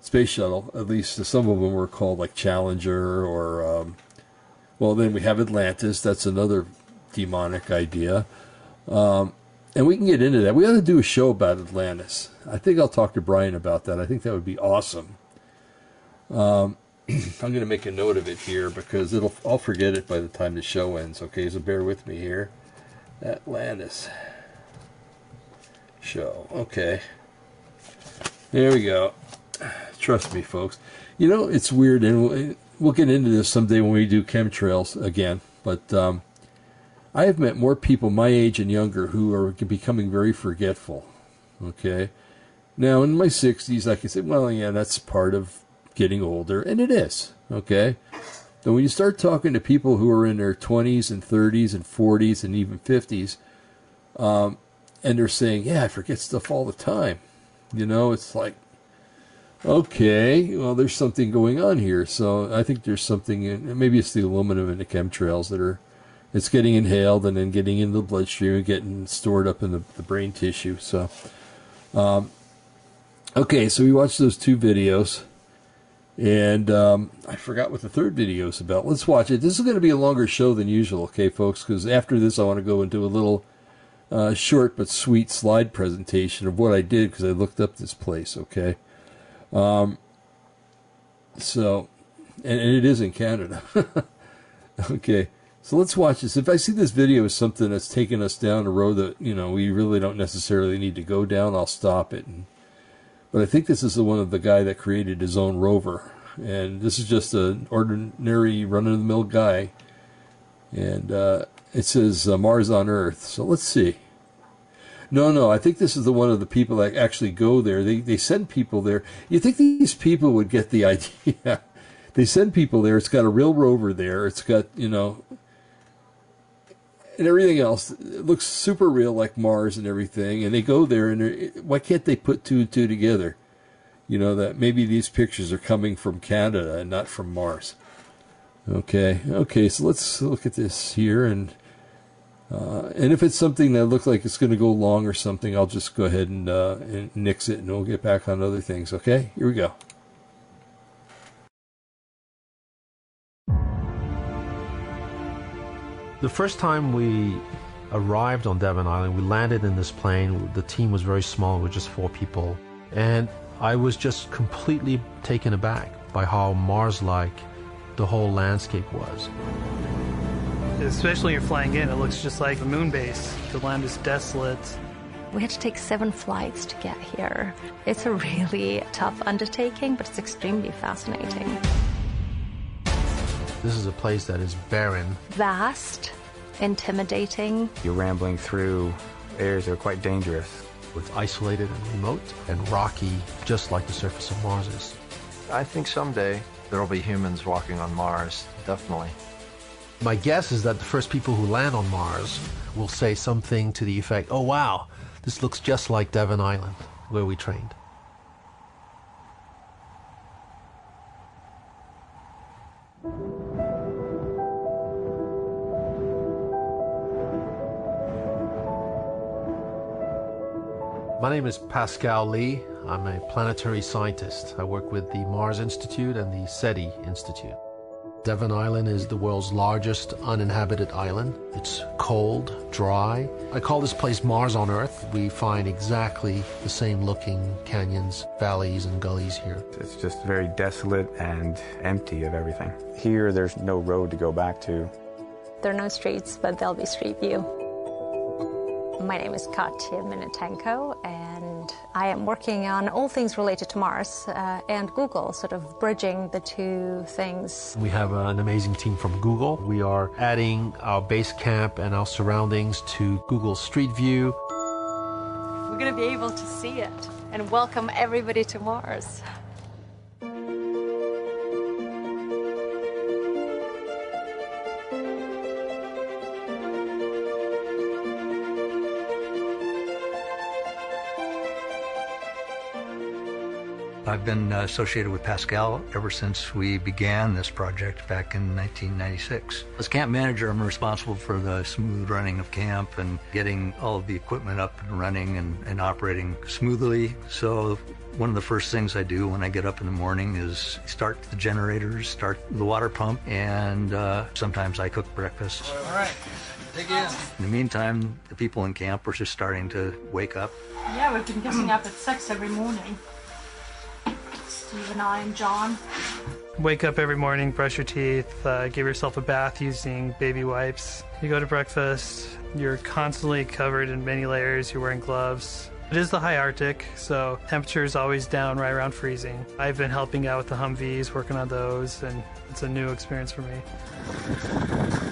space shuttle, at least some of them were called like Challenger or um, well, then we have Atlantis. That's another demonic idea. Um, and we can get into that. We ought to do a show about Atlantis. I think I'll talk to Brian about that. I think that would be awesome. Um, I'm going to make a note of it here because it'll I'll forget it by the time the show ends. Okay, so bear with me here. Atlantis show. Okay, there we go. Trust me, folks. You know it's weird, and we'll, get into this someday when we do chemtrails again. But um, I have met more people my age and younger who are becoming very forgetful. Okay, now in my 60s, I can say, well, yeah, that's part of getting older, and it is, okay? But when you start talking to people who are in their 20s and 30s and 40s and even 50s, um, and they're saying, yeah, I forget stuff all the time, you know, it's like, okay, well, there's something going on here. So I think there's something, in, maybe it's the aluminum in the chemtrails that are, it's getting inhaled and then getting into the bloodstream and getting stored up in the, the brain tissue. So, um, okay, so we watched those two videos. And um, I forgot what the third video is about. Let's watch it. This is going to be a longer show than usual, okay, folks? Because after this, I want to go into a little uh, short but sweet slide presentation of what I did because I looked up this place, okay? Um, so, and, and it is in Canada. okay, so let's watch this. If I see this video as something that's taking us down a road that, you know, we really don't necessarily need to go down, I'll stop it and but I think this is the one of the guy that created his own rover. And this is just an ordinary run of the mill guy. And uh, it says uh, Mars on Earth. So let's see. No, no, I think this is the one of the people that actually go there. They, they send people there. You think these people would get the idea? they send people there. It's got a real rover there. It's got, you know, and everything else it looks super real like Mars and everything. And they go there, and why can't they put two and two together? You know that maybe these pictures are coming from Canada and not from Mars. Okay, okay. So let's look at this here, and uh, and if it's something that looks like it's going to go long or something, I'll just go ahead and, uh, and nix it, and we'll get back on other things. Okay, here we go. The first time we arrived on Devon Island, we landed in this plane. The team was very small, we were just four people. And I was just completely taken aback by how Mars like the whole landscape was. Especially when you're flying in, it looks just like a moon base. The land is desolate. We had to take seven flights to get here. It's a really tough undertaking, but it's extremely fascinating. This is a place that is barren. Vast, intimidating. You're rambling through areas that are quite dangerous. It's isolated and remote and rocky, just like the surface of Mars is. I think someday there will be humans walking on Mars, definitely. My guess is that the first people who land on Mars will say something to the effect, oh wow, this looks just like Devon Island, where we trained. My name is Pascal Lee. I'm a planetary scientist. I work with the Mars Institute and the SETI Institute. Devon Island is the world's largest uninhabited island. It's cold, dry. I call this place Mars on Earth. We find exactly the same looking canyons, valleys, and gullies here. It's just very desolate and empty of everything. Here, there's no road to go back to. There are no streets, but there'll be street view. My name is Katya Minitenko, and I am working on all things related to Mars uh, and Google, sort of bridging the two things. We have an amazing team from Google. We are adding our base camp and our surroundings to Google Street View. We're going to be able to see it and welcome everybody to Mars. I've been uh, associated with Pascal ever since we began this project back in 1996. As camp manager, I'm responsible for the smooth running of camp and getting all of the equipment up and running and, and operating smoothly. So one of the first things I do when I get up in the morning is start the generators, start the water pump, and uh, sometimes I cook breakfast. All right, dig in. In the meantime, the people in camp are just starting to wake up. Yeah, we've been getting up at six every morning. Steve and I and John. Wake up every morning, brush your teeth, uh, give yourself a bath using baby wipes. You go to breakfast, you're constantly covered in many layers, you're wearing gloves. It is the high Arctic, so temperature is always down right around freezing. I've been helping out with the Humvees, working on those, and it's a new experience for me.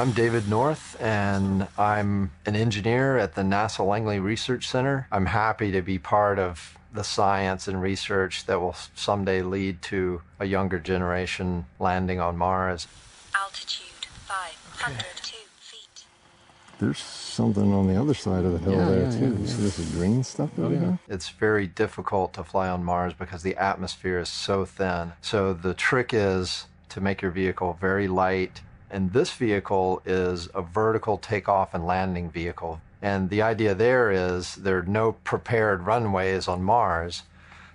I'm David North, and I'm an engineer at the NASA Langley Research Center. I'm happy to be part of the science and research that will someday lead to a younger generation landing on Mars. Altitude 502 feet. There's something on the other side of the hill Yeah, there yeah, too. yeah, So this is green stuff over oh, there. It's very difficult to fly on Mars because the atmosphere is so thin. So the trick is to make your vehicle very light. And this vehicle is a vertical takeoff and landing vehicle. And the idea there is there are no prepared runways on Mars.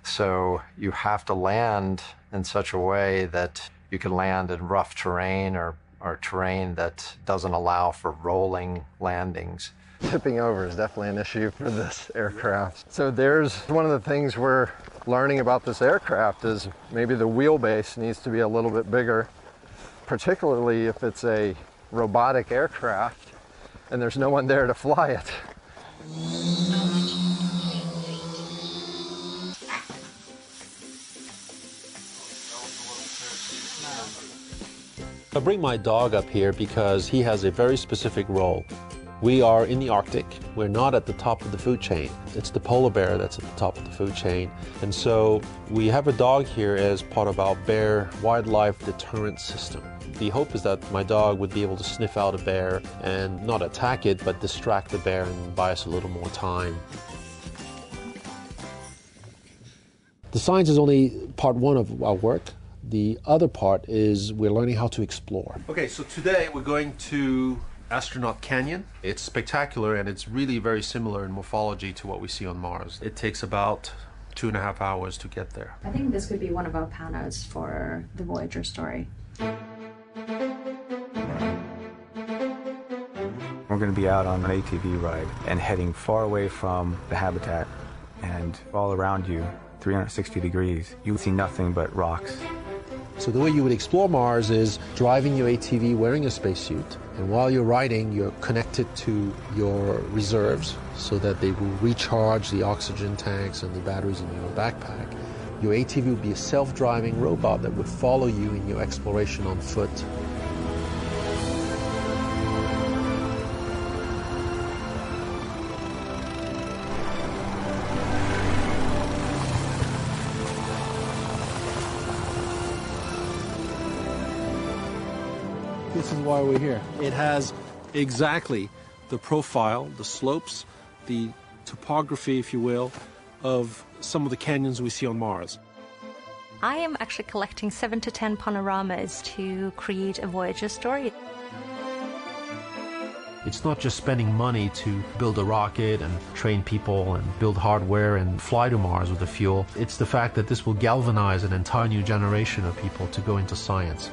So you have to land in such a way that you can land in rough terrain or, or terrain that doesn't allow for rolling landings. Tipping over is definitely an issue for this aircraft. So there's one of the things we're learning about this aircraft is maybe the wheelbase needs to be a little bit bigger, particularly if it's a robotic aircraft and there's no one there to fly it. I bring my dog up here because he has a very specific role. We are in the Arctic. We're not at the top of the food chain. It's the polar bear that's at the top of the food chain. And so we have a dog here as part of our bear wildlife deterrent system. The hope is that my dog would be able to sniff out a bear and not attack it, but distract the bear and buy us a little more time. The science is only part one of our work. The other part is we're learning how to explore. Okay, so today we're going to Astronaut Canyon. It's spectacular and it's really very similar in morphology to what we see on Mars. It takes about two and a half hours to get there. I think this could be one of our panels for the Voyager story. We're going to be out on an ATV ride and heading far away from the habitat. And all around you, 360 degrees, you see nothing but rocks. So the way you would explore Mars is driving your ATV wearing a spacesuit, and while you're riding, you're connected to your reserves so that they will recharge the oxygen tanks and the batteries in your backpack. Your ATV would be a self-driving robot that would follow you in your exploration on foot. Why we're here. It has exactly the profile, the slopes, the topography, if you will, of some of the canyons we see on Mars. I am actually collecting seven to ten panoramas to create a Voyager story. It's not just spending money to build a rocket and train people and build hardware and fly to Mars with the fuel. It's the fact that this will galvanize an entire new generation of people to go into science.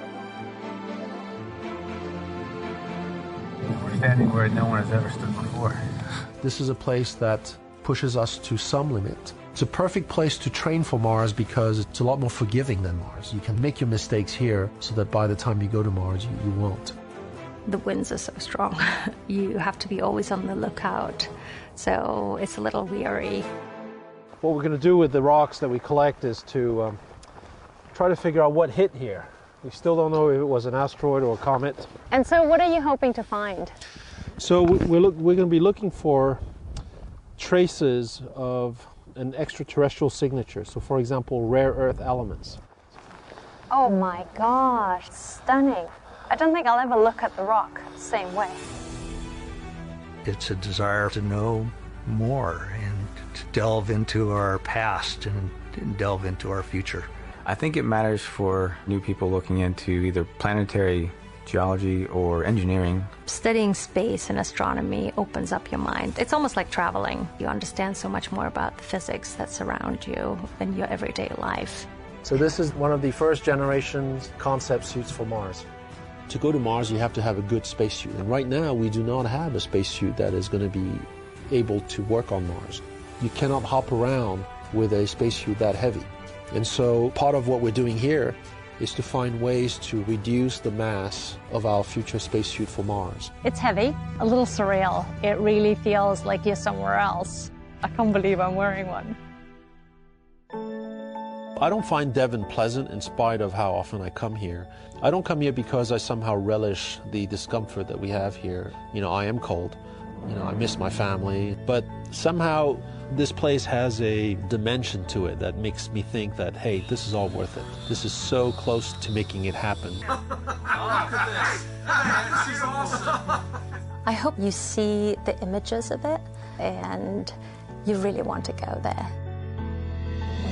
Standing where no one has ever stood before. This is a place that pushes us to some limit, It's a perfect place to train for Mars because it's a lot more forgiving than Mars. You can make your mistakes here so that by the time you go to Mars, you, you won't. The winds are so strong. you have to be always on the lookout. So it's a little weary. What we're going to do with the rocks that we collect is to um, try to figure out what hit here. We still don't know if it was an asteroid or a comet. And so, what are you hoping to find? So we- we're, look, we're going to be looking for traces of an extraterrestrial signature. So, for example, rare earth elements. Oh my gosh, stunning. I don't think I'll ever look at the rock the same way. It's a desire to know more and to delve into our past and, and delve into our future. I think it matters for new people looking into either planetary geology or engineering. Studying space and astronomy opens up your mind. It's almost like traveling. You understand so much more about the physics that surround you in your everyday life. So this is one of the first generation concept suits for Mars. To go to Mars, you have to have a good spacesuit. And right now, we do not have a spacesuit that is going to be able to work on Mars. You cannot hop around with a spacesuit that heavy. And so part of what we're doing here is to find ways to reduce the mass of our future spacesuit for Mars. It's heavy, a little surreal. It really feels like you're somewhere else. I can't believe I'm wearing one. I don't find Devon pleasant in spite of how often I come here. I don't come here because I somehow relish the discomfort that we have here. You know, I am cold. You know, I miss my family. But somehow this place has a dimension to it that makes me think that, hey, this is all worth it. This is so close to making it happen. I hope you see the images of it and you really want to go there.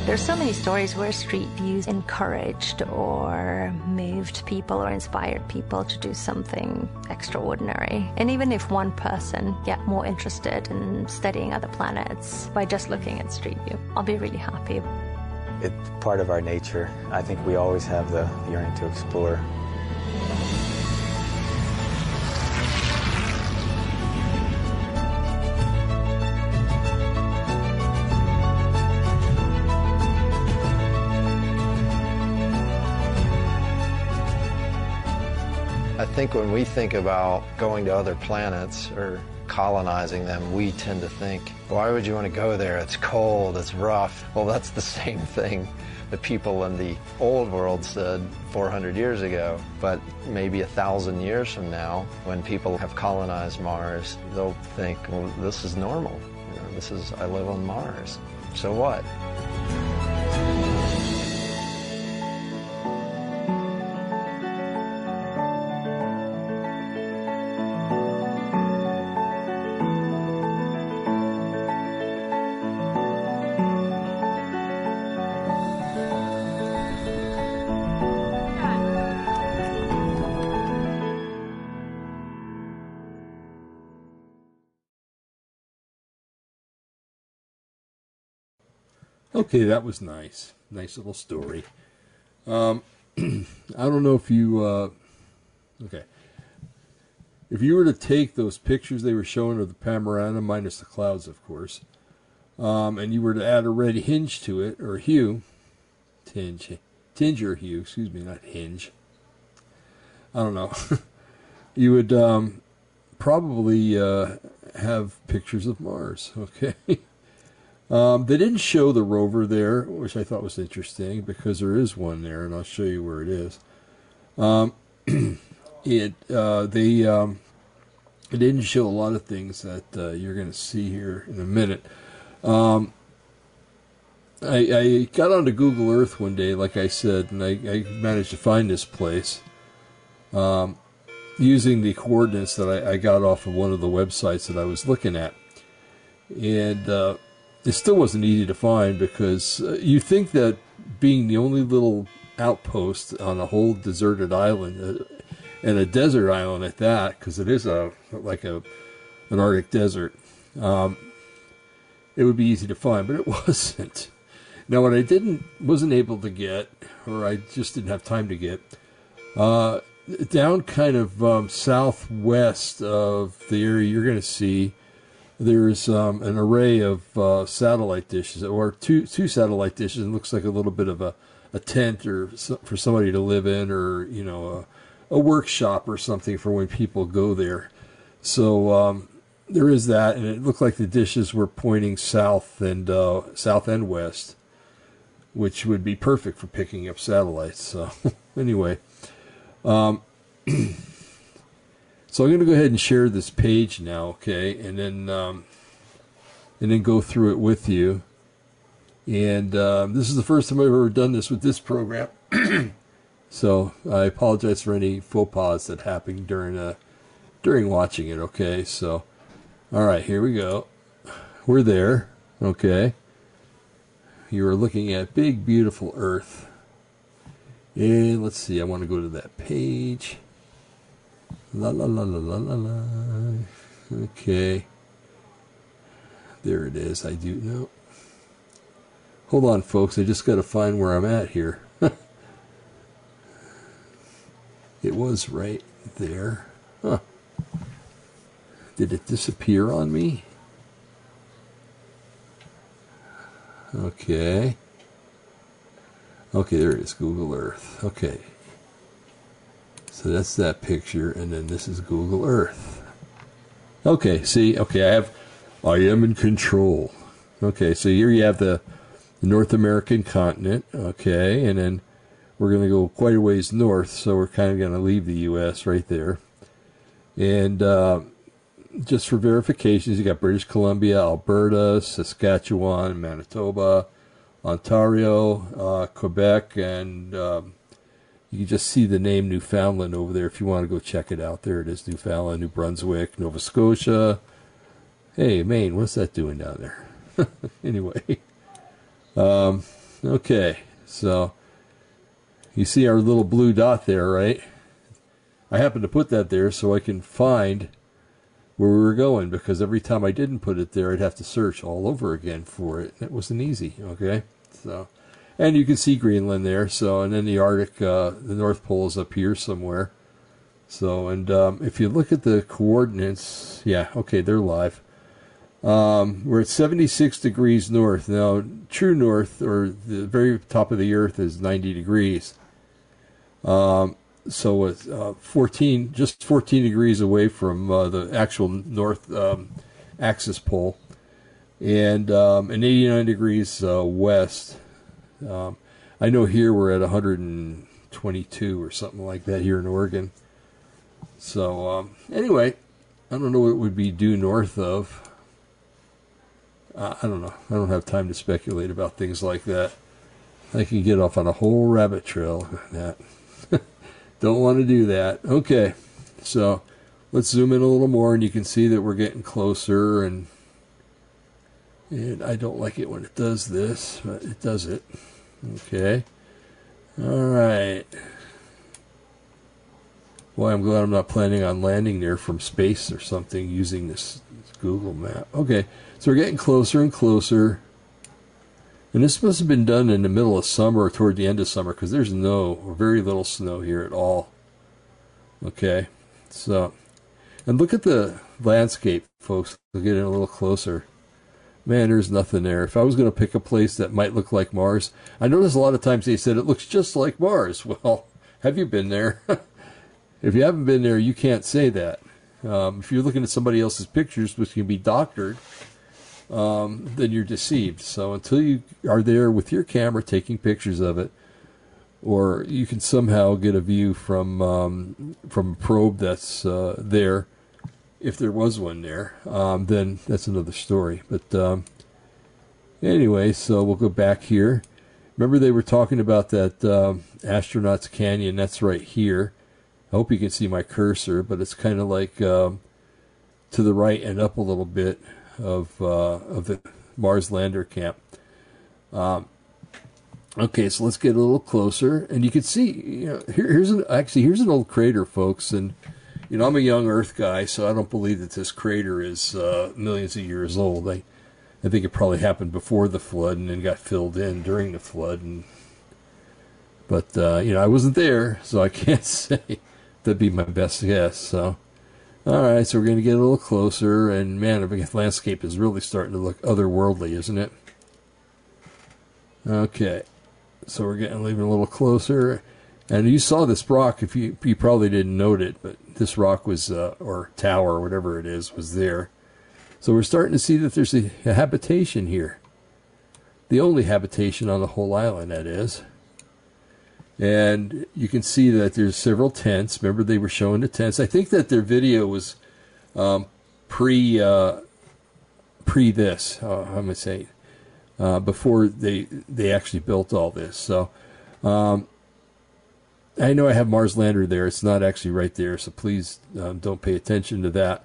There's so many stories where Street Views encouraged or moved people or inspired people to do something extraordinary. And even if one person get more interested in studying other planets by just looking at Street View, I'll be really happy. It's part of our nature. I think we always have the yearning to explore. Think when we think about going to other planets or colonizing them, we tend to think, why would you want to go there? It's cold, it's rough. Well, that's the same thing the people in the old world said 400 years ago. But maybe a thousand years from now, when people have colonized Mars, they'll think, well, this is normal. You know, this is, I live on Mars. So what? Okay, that was nice. Nice little story. Um, I don't know if you. Uh, okay. If you were to take those pictures they were showing of the panorama, minus the clouds, of course, um, and you were to add a red hinge to it, or hue, tinge, tinge or hue, excuse me, not hinge. I don't know. you would um, probably uh, have pictures of Mars, okay? Um, they didn't show the rover there, which I thought was interesting because there is one there, and I'll show you where it is. Um, it uh, they um, it didn't show a lot of things that uh, you're going to see here in a minute. Um, I, I got onto Google Earth one day, like I said, and I, I managed to find this place um, using the coordinates that I, I got off of one of the websites that I was looking at, and. Uh, it still wasn't easy to find because uh, you think that being the only little outpost on a whole deserted island uh, and a desert island at that because it is a like a an arctic desert um, it would be easy to find but it wasn't. Now what i didn't wasn't able to get or i just didn't have time to get uh, down kind of um, southwest of the area you're going to see there's um, an array of uh, satellite dishes, or two two satellite dishes. It looks like a little bit of a, a tent or so, for somebody to live in, or you know, a, a workshop or something for when people go there. So um, there is that, and it looked like the dishes were pointing south and uh, south and west, which would be perfect for picking up satellites. So anyway, um, so I'm going to go ahead and share this page now, okay, and then um, and then go through it with you. And um, this is the first time I've ever done this with this program, so I apologize for any faux pas that happened during uh, during watching it. Okay, so all right, here we go. We're there. Okay. You are looking at big, beautiful Earth. And let's see, I want to go to that page. La la la la la la la. Okay. There it is. I do know. Hold on, folks. I just got to find where I'm at here. it was right there. Huh. Did it disappear on me? Okay. Okay, there it is, Google Earth. Okay. So that's that picture, and then this is Google Earth. Okay, see, okay, I have, I am in control. Okay, so here you have the, North American continent, okay, and then we're going to go quite a ways north, so we're kind of going to leave the U.S. right there. And uh, just for verifications, you got British Columbia, Alberta, Saskatchewan, Manitoba, Ontario, uh, Quebec, and um, you can just see the name Newfoundland over there if you want to go check it out. There it is, Newfoundland, New Brunswick, Nova Scotia. Hey, Maine, what's that doing down there? anyway, um, okay, so you see our little blue dot there, right? I happened to put that there so I can find where we were going because every time I didn't put it there, I'd have to search all over again for it. It wasn't easy. Okay, so and you can see Greenland there. So and then the Arctic, uh, the North Pole is up here somewhere. So and um, if you look at the coordinates, yeah, okay, they're live. Um, we're at 76 degrees north now. True north, or the very top of the Earth, is 90 degrees. Um, so with uh, 14, just 14 degrees away from uh, the actual north um, axis pole, and um, and 89 degrees uh, west. Um, I know here we're at 122 or something like that here in Oregon. So um, anyway, I don't know what it would be due north of. I don't know. I don't have time to speculate about things like that. I can get off on a whole rabbit trail. That. Don't want to do that. Okay, so let's zoom in a little more, and you can see that we're getting closer. And and I don't like it when it does this, but it does it. Okay. All right. Boy, I'm glad I'm not planning on landing there from space or something using this, Google map. Okay, so we're getting closer and closer. And this must have been done in the middle of summer or toward the end of summer because there's no or very little snow here at all. Okay, so and look at the landscape, folks. We'll get in a little closer. Man, there's nothing there. If I was going to pick a place that might look like Mars, I notice a lot of times they said it looks just like Mars. Well, have you been there? if you haven't been there, you can't say that. Um, if you're looking at somebody else's pictures, which can be doctored, um, then you're deceived. So until you are there with your camera taking pictures of it, or you can somehow get a view from um, from a probe that's uh, there, if there was one there, um, then that's another story. But um, anyway, so we'll go back here. Remember they were talking about that um, astronauts canyon. That's right here. I hope you can see my cursor, but it's kind of like um, to the right and up a little bit of uh, of the Mars lander camp. Um, okay, so let's get a little closer, and you can see. You know, here, here's an actually here's an old crater, folks, and you know I'm a young Earth guy, so I don't believe that this crater is uh, millions of years old. I I think it probably happened before the flood and then got filled in during the flood, and but uh, you know I wasn't there, so I can't say. That'd be my best guess. So All right, so we're going to get a little closer, and man, the landscape is really starting to look otherworldly, isn't it? Okay, so we're getting even a little closer, and you saw this rock. If you you probably didn't note it, but this rock was uh, or tower, whatever it is, was there. So we're starting to see that there's a, a habitation here. The only habitation on the whole island, that is. And you can see that there's several tents. Remember, they were showing the tents. I think that their video was um, pre uh, pre this. Uh, how am I saying? Uh, before they they actually built all this. So um, I know I have Mars Lander there. It's not actually right there, so please um, don't pay attention to that.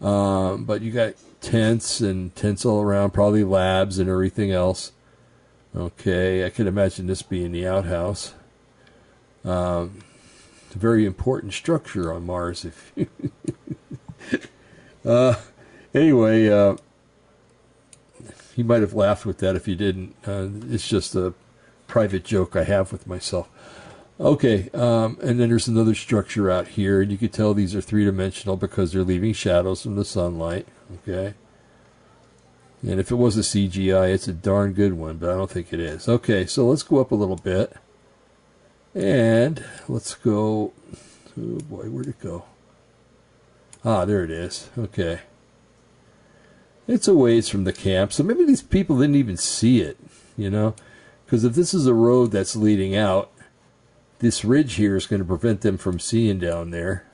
Um, but you got tents and tents all around, probably labs and everything else. Okay, I can imagine this being the outhouse. Um, it's a very important structure on Mars. If you uh, anyway, uh, he might have laughed with that if you didn't. Uh, it's just a private joke I have with myself. Okay, um, and then there's another structure out here, and you can tell these are three dimensional because they're leaving shadows from the sunlight. Okay. And if it was a CGI, it's a darn good one, but I don't think it is. Okay, so let's go up a little bit. And let's go. Oh boy, where'd it go? Ah, there it is. Okay. It's a ways from the camp, so maybe these people didn't even see it, you know? Because if this is a road that's leading out, this ridge here is going to prevent them from seeing down there.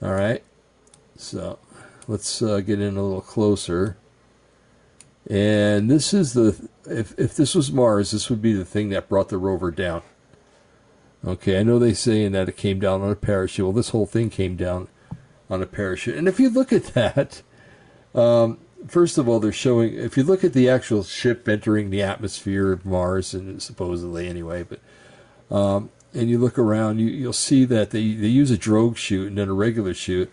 All right. So let's uh, get in a little closer. And this is the, if, if this was Mars, this would be the thing that brought the rover down. Okay, I know they saying that it came down on a parachute. Well, this whole thing came down on a parachute. And if you look at that, um, first of all, they're showing, if you look at the actual ship entering the atmosphere of Mars, and supposedly anyway, but, um, and you look around, you, you'll see that they, they use a drogue chute and then a regular chute,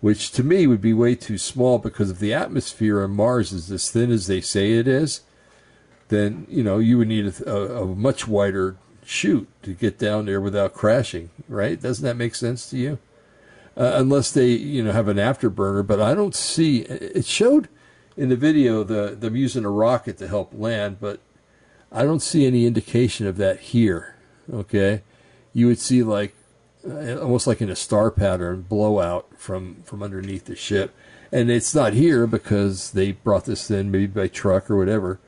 which to me would be way too small because if the atmosphere on Mars is as thin as they say it is, then, you know, you would need a, a, a much wider chute to get down there without crashing, right? Doesn't that make sense to you? Uh, unless they, you know, have an afterburner, but I don't see. It showed in the video the them using a rocket to help land, but I don't see any indication of that here. Okay, you would see like uh, almost like in a star pattern blowout from from underneath the ship, and it's not here because they brought this in maybe by truck or whatever,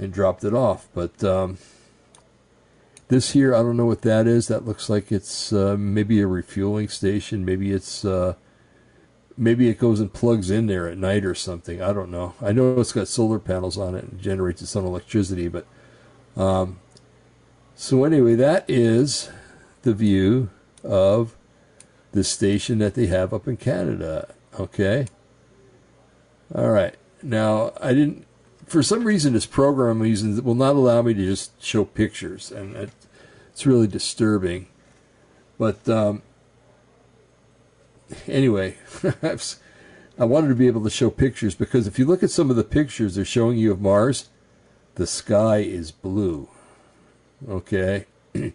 and dropped it off, but. Um, this here, I don't know what that is. That looks like it's uh, maybe a refueling station. Maybe it's uh, maybe it goes and plugs in there at night or something. I don't know. I know it's got solar panels on it and generates its own electricity. But um, so anyway, that is the view of the station that they have up in Canada. Okay. All right. Now I didn't for some reason, this program I'm will not allow me to just show pictures, and it's really disturbing. But um, anyway, I wanted to be able to show pictures because if you look at some of the pictures they're showing you of Mars, the sky is blue. Okay?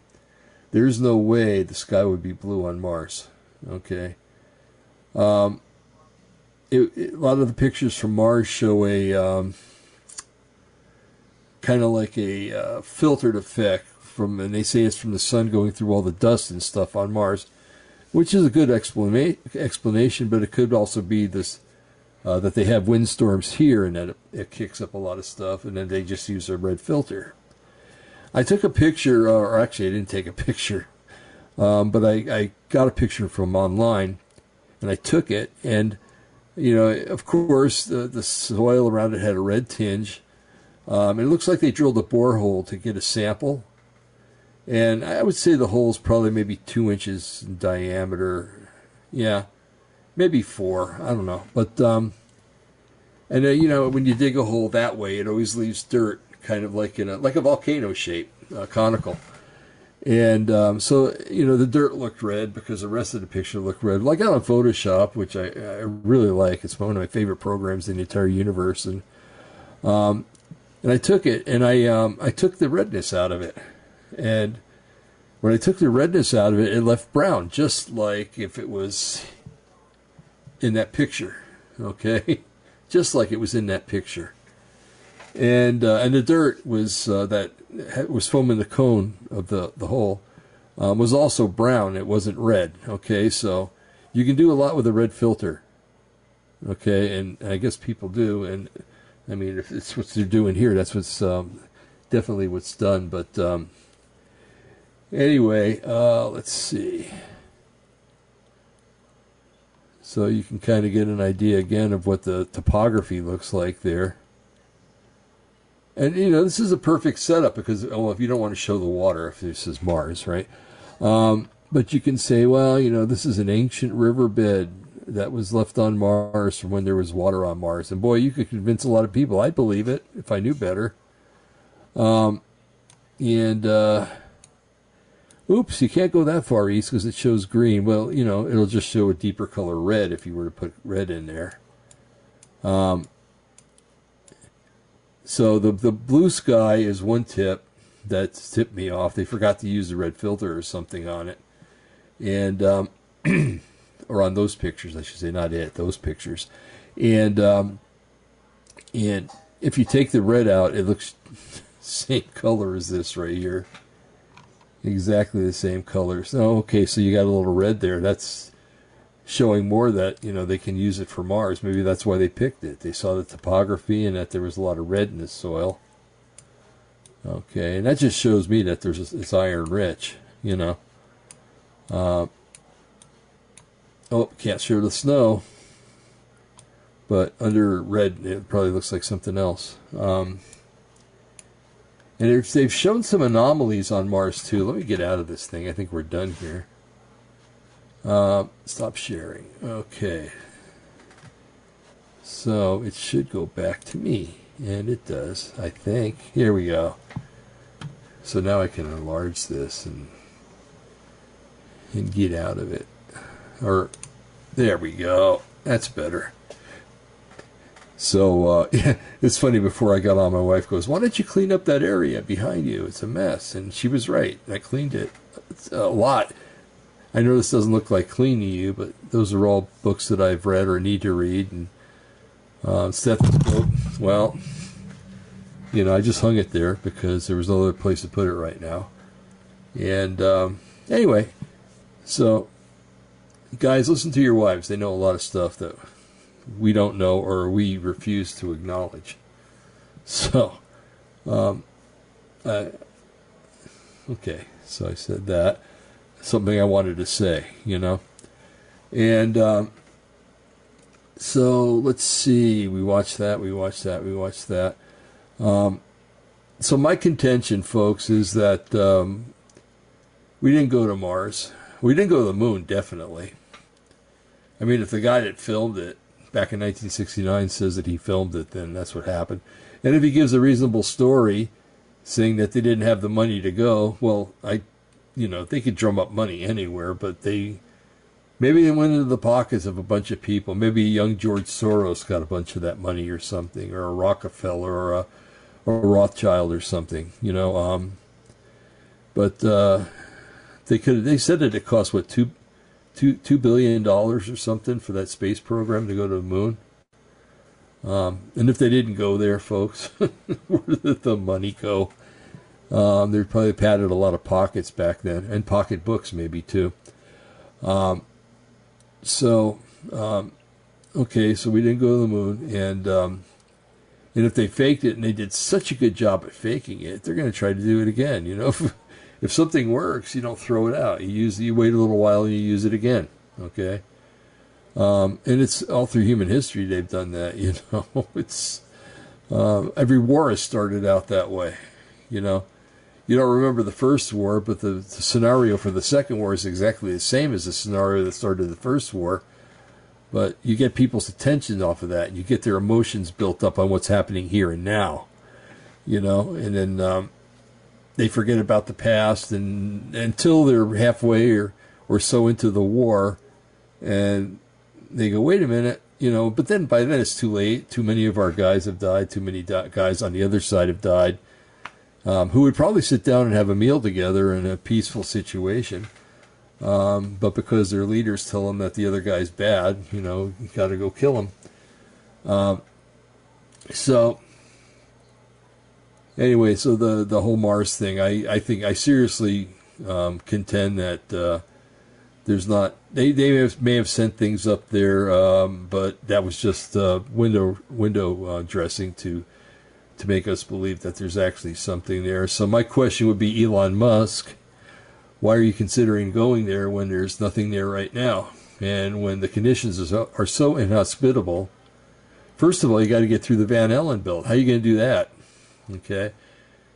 There's no way the sky would be blue on Mars. Okay? Um, it, it, a lot of the pictures from Mars show a. Um, kind of like a uh, filtered effect from, and they say it's from the sun going through all the dust and stuff on Mars, which is a good explana- explanation. But it could also be this uh, that they have windstorms here and that it, it, kicks up a lot of stuff, and then they just use a red filter. I took a picture, uh, or actually, I didn't take a picture, um, but I, I got a picture from online, and I took it, and you know, of course, the, the soil around it had a red tinge um, it looks like they drilled a borehole to get a sample. And I would say the hole is probably maybe two inches in diameter. Yeah, maybe four. I don't know. But, um, and uh, you know, when you dig a hole that way, it always leaves dirt, kind of like in a, like a volcano shape, uh, conical. And um, so, you know, the dirt looked red because the rest of the picture looked red. Like out on Photoshop, which I, I really like. It's one of my favorite programs in the entire universe. And um, and I took it and I um, I took the redness out of it, and when I took the redness out of it, it left brown, just like if it was in that picture. Okay, just like it was in that picture. And uh, and the dirt was uh, that was foaming the cone of the the hole um, was also brown. It wasn't red. Okay, so you can do a lot with a red filter. Okay, and I guess people do, and I mean if it's what they're doing here, that's what's um, definitely what's done. But um, anyway, uh, let's see. So you can kind of get an idea again of what the topography looks like there. And you know, this is a perfect setup because well, if you don't want to show the water, if this is Mars, right? Um, but you can say, well, you know, this is an ancient riverbed that was left on Mars from when there was water on Mars. And boy, you could convince a lot of people. I'd believe it if I knew better. Um, and uh, oops, you can't go that far east because it shows green. Well, you know, it'll just show a deeper color red if you were to put red in there. Um, so the the blue sky is one tip that tipped me off. They forgot to use the red filter or something on it, and um, or on those pictures, I should say, not it, those pictures, and um, and if you take the red out, it looks same color as this right here, exactly the same color. So okay, so you got a little red there. That's showing more that you know they can use it for Mars. Maybe that's why they picked it. They saw the topography and that there was a lot of red in the soil. Okay, and that just shows me that there's it's iron rich. You know. Uh, oh, can't show the snow. But under red, it probably looks like something else. Um, and they've shown some anomalies on Mars too. Let me get out of this thing. I think we're done here. Uh, stop sharing. Okay. So it should go back to me. And it does, I think. Here we go. So now I can enlarge this and and get out of it. Or there we go. That's better. So uh, yeah, it's funny. Before I got on, my wife goes, "Why don't you clean up that area behind you? It's a mess." And she was right. I cleaned it a lot. I know this doesn't look like clean to you, but those are all books that I've read or need to read. And uh, stethoscope, well, you know, I just hung it there because there was no other place to put it right now. And um, anyway, so guys, listen to your wives. They know a lot of stuff that we don't know or we refuse to acknowledge. So, um, I, okay, so I said that something I wanted to say, you know. And um, so let's see. We watched that. We watched that. We watched that. Um, so my contention, folks, is that um, we didn't go to Mars. We didn't go to the moon, definitely. I mean, if the guy that filmed it back in 1969 says that he filmed it, then that's what happened. And if he gives a reasonable story saying that they didn't have the money to go, well, I you know, they could drum up money anywhere, but they maybe they went into the pockets of a bunch of people. Maybe young George Soros got a bunch of that money or something, or a Rockefeller or a, or a Rothschild or something, you know. Um, but uh, they could they said that it cost what two two two billion dollars or something for that space program to go to the moon. Um, and if they didn't go there, folks, where did the money go? Um, they probably padded a lot of pockets back then, and pocketbooks maybe too. Um, so, um, okay, so we didn't go to the moon, and um, and if they faked it and they did such a good job at faking it, they're going to try to do it again. You know, if, if something works, you don't throw it out. You use you wait a little while and you use it again. Okay. Um, and it's all through human history they've done that. You know, it's uh, every war has started out that way. You know, you don't remember the first war, but the, the, scenario for the second war is exactly the same as the scenario that started the first war. But you get people's attention off of that, and you get their emotions built up on what's happening here and now, you know, and then um, they forget about the past, and until they're halfway or, or so into the war, and they go, wait a minute, you know, but then by then it's too late. Too many of our guys have died. Too many di- guys on the other side have died um, who would probably sit down and have a meal together in a peaceful situation. Um, but because their leaders tell them that the other guy's bad, you know, you got to go kill him. Um, so anyway, so the the whole Mars thing, I I think I seriously um, contend that uh, there's not they they may have, may have sent things up there, um, but that was just uh, window window uh, dressing to to make us believe that there's actually something there. So my question would be Elon Musk, why are you considering going there when there's nothing there right now, and when the conditions are, so inhospitable? First of all, you got to get through the Van Allen belt. How are you going to do that? Okay.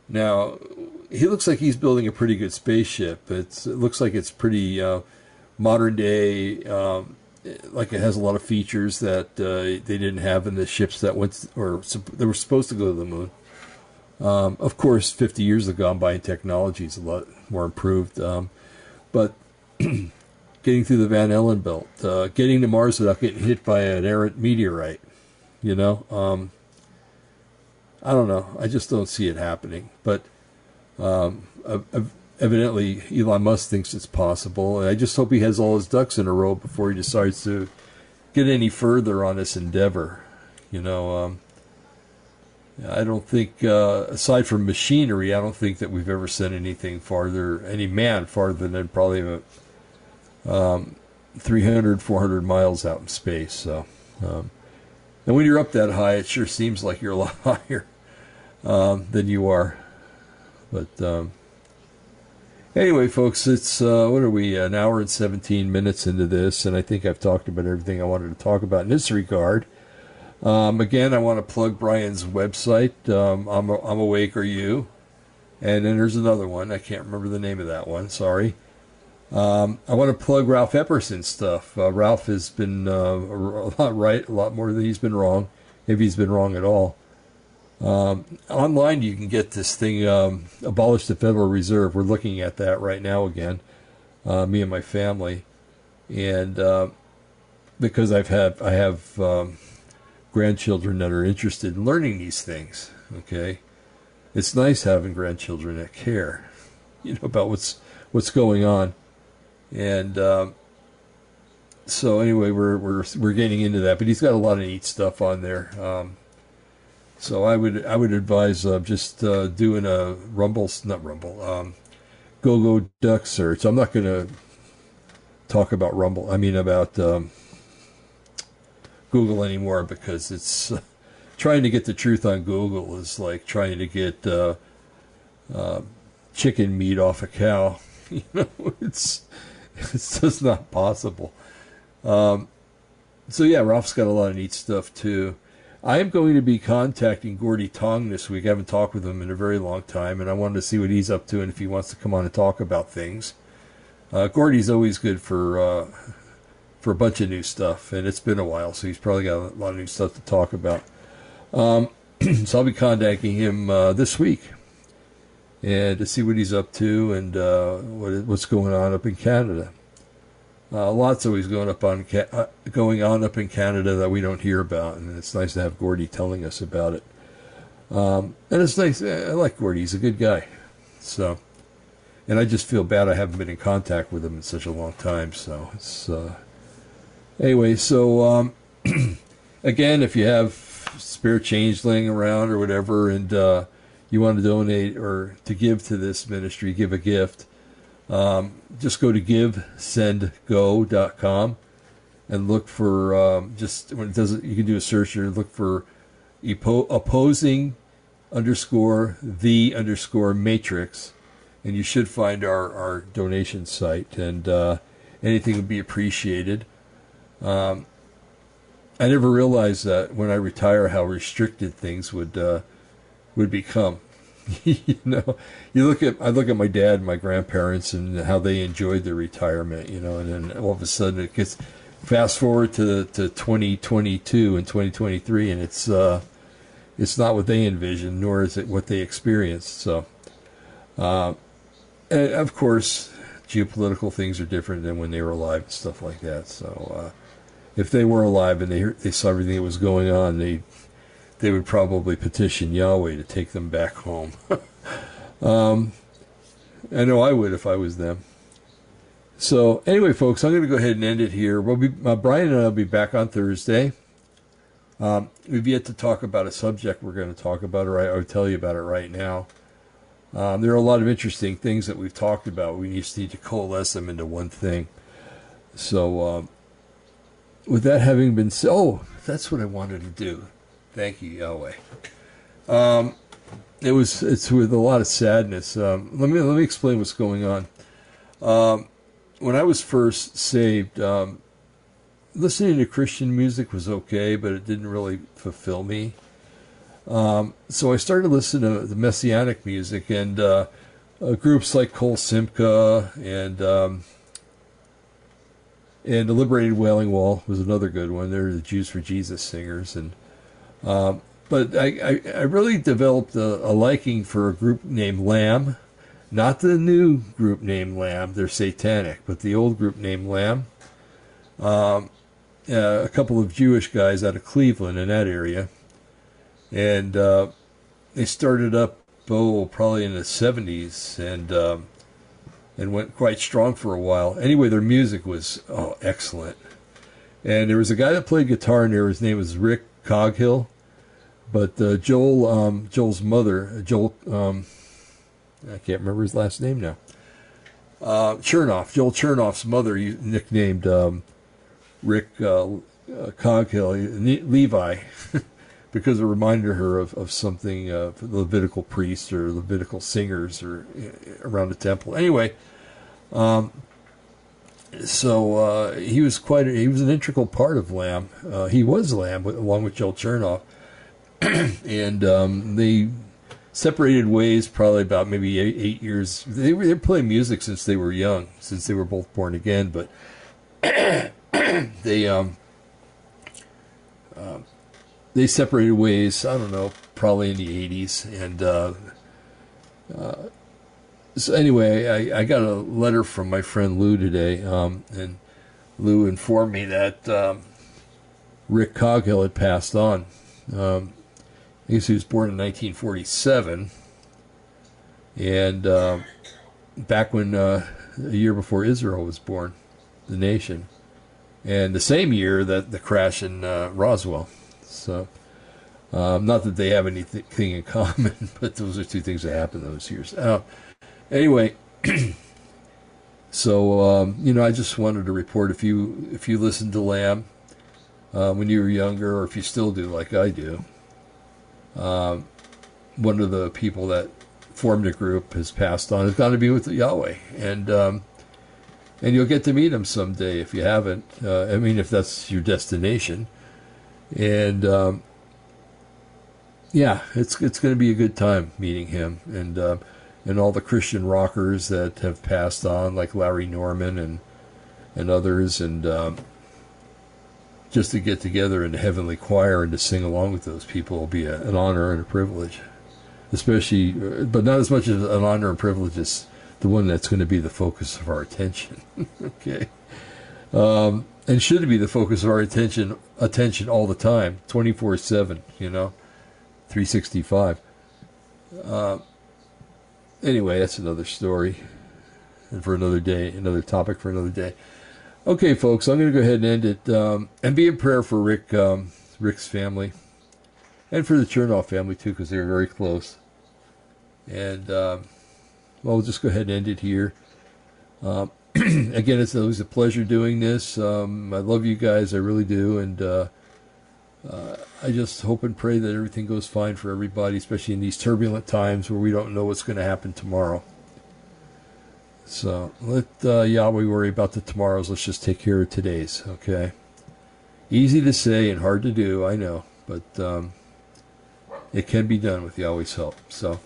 Now, he looks like he's building a pretty good spaceship. It's, it looks like it's pretty uh, modern day. Um, like it has a lot of features that uh, they didn't have in the ships that went or they were supposed to go to the moon. Um, of course, 50 years have gone by and technology is a lot more improved. Um, but getting through the Van Allen belt, uh, getting to Mars without getting hit by an errant meteorite, you know, um, I don't know. I just don't see it happening. But um, evidently, Elon Musk thinks it's possible. I just hope he has all his ducks in a row before he decides to get any further on this endeavor. You know, um, I don't think, uh, aside from machinery, I don't think that we've ever sent anything farther, any man farther than probably about, um, 300, 400 miles out in space. So, um, and when you're up that high, it sure seems like you're a lot higher um, than you are. But um, anyway, folks, it's uh, what are we? An hour and 17 minutes into this, and I think I've talked about everything I wanted to talk about in this regard. Um, again, I want to plug Brian's website. Um, I'm, I'm awake, are you? And then there's another one. I can't remember the name of that one. Sorry. Um, I want to plug Ralph Epperson stuff. Uh, Ralph has been uh, a lot right, a lot more than he's been wrong, if he's been wrong at all. Um, online, you can get this thing, um, Abolish the Federal Reserve. We're looking at that right now again, uh, me and my family. And uh, because I've had, I have um, grandchildren that are interested in learning these things, okay? It's nice having grandchildren that care, you know, about what's what's going on. And um, so anyway, we're we're we're getting into that, but he's got a lot of neat stuff on there. So I would I would advise uh, just uh, doing a Rumble, not Rumble, um, Go Go Duck search. I'm not going to talk about Rumble. I mean about um, Google anymore because it's uh, trying to get the truth on Google is like trying to get uh, uh, chicken meat off a cow. You know, it's it's just not possible. Um, so yeah, Ralph's got a lot of neat stuff too. I am going to be contacting Gordy Tong this week. I haven't talked with him in a very long time, and I wanted to see what he's up to and if he wants to come on and talk about things. Uh, Gordy's always good for uh, for a bunch of new stuff, and it's been a while, so he's probably got a lot of new stuff to talk about. Um, so I'll be contacting him uh, this week and to see what he's up to and uh, what, what's going on up in Canada. Uh, lots always going up on uh, going on up in Canada that we don't hear about, and it's nice to have Gordy telling us about it. Um, and it's nice. I like Gordy; he's a good guy. So, and I just feel bad I haven't been in contact with him in such a long time. So it's uh, anyway. So um, again, if you have spare change laying around or whatever, and uh, you want to donate or to give to this ministry, give a gift, um, just go to givesendgo.com and look for um, just when it does it, you can do a search or look for opposing underscore the underscore matrix, and you should find our, our donation site, and uh, anything would be appreciated. Um, I never realized that when I retire how restricted things would uh, would become. you know, you look at I look at my dad and my grandparents and how they enjoyed their retirement, you know, and then all of a sudden it gets fast forward to to 2022 and 2023, and it's uh, it's not what they envisioned, nor is it what they experienced. So, uh, and of course, geopolitical things are different than when they were alive and stuff like that. So, uh, if they were alive and they they saw everything that was going on, they they would probably petition Yahweh to take them back home. Um, I know I would if I was them. So anyway, folks, I'm going to go ahead and end it here. We'll be uh, Brian and I will be back on Thursday. Um, we've yet to talk about a subject we're going to talk about, or I, I'll tell you about it right now. Um, there are a lot of interesting things that we've talked about. We just need to coalesce them into one thing. So, um, with that having been said, oh, that's what I wanted to do. Thank you, Yahweh. Um, it was it's with a lot of sadness. Um, let me let me explain what's going on. Um, when I was first saved, um, listening to Christian music was okay, but it didn't really fulfill me. Um, so I started listening to the Messianic music and uh, uh, groups like Kol Simcha and um, and the Liberated Wailing Wall was another good one. They're the Jews for Jesus singers, and um, but I, I, I, really developed a, a, liking for a group named Lamb, not the new group named Lamb. They're satanic, but the old group named Lamb. Um, uh, a couple of Jewish guys out of Cleveland in that area and uh, they started up oh probably in the 70s and um, and went quite strong for a while. Anyway, their music was oh excellent, and there was a guy that played guitar in there. His name was Rick Coghill, but uh, Joel um, Joel's mother Joel um, I can't remember his last name now. Uh, Chernoff, Joel Chernoff's mother, nicknamed um, Rick uh, uh Coghill, Levi. because it reminded her of, of something, uh, Levitical priests or Levitical singers or uh, around the temple. Anyway, um, so uh, he was quite a, he was an integral part of Lamb. Uh, he was Lamb along with Joel Chernoff, and um, they separated ways probably about maybe eight, eight years. They were they were playing music since they were young, since they were both born again, but they um, uh, they separated ways. I don't know, probably in the '80s, and uh, uh, so anyway, I, I, got a letter from my friend Lou today, um, and Lou informed me that um, Rick Coghill had passed on. Um, I guess he was born in 1947, and uh, back when uh, a year before Israel was born, the nation, and the same year that the crash in uh, Roswell. So, um, not that they have anything in common, but those are two things that happened those years. Anyway, so um, you know, I just wanted to report if you if you listened to Lamb uh, when you were younger, or if you still do, like I do. Um, one of the people that formed a group has passed on. Has gone to be with Yahweh, and um, and you'll get to meet him someday if you haven't. Uh, I mean, if that's your destination and um, yeah, it's it's going to be a good time meeting him and uh, and all the Christian rockers that have passed on, like Larry Norman and and others, and um, just to get together in the heavenly choir and to sing along with those people will be a, an honor and a privilege, especially, uh, but not as much as an honor and privilege as the one that's going to be the focus of our attention. okay. Um, and should be the focus of our attention attention all the time 24-7 you know 365 uh, anyway that's another story and for another day another topic for another day. Okay folks i'm going to go ahead and end it um, and be in prayer for rick um, rick's family and for the chernoff family too because they're very close. And um, well we'll just go ahead and end it here. Um, again, it's always a pleasure doing this. Um, I love you guys, I really do, and uh, uh, I just hope and pray that everything goes fine for everybody, especially in these turbulent times where we don't know what's going to happen tomorrow. So let uh, Yahweh worry about the tomorrows. Let's just take care of today's. Okay. Easy to say and hard to do, I know, but um, it can be done with Yahweh's help. So.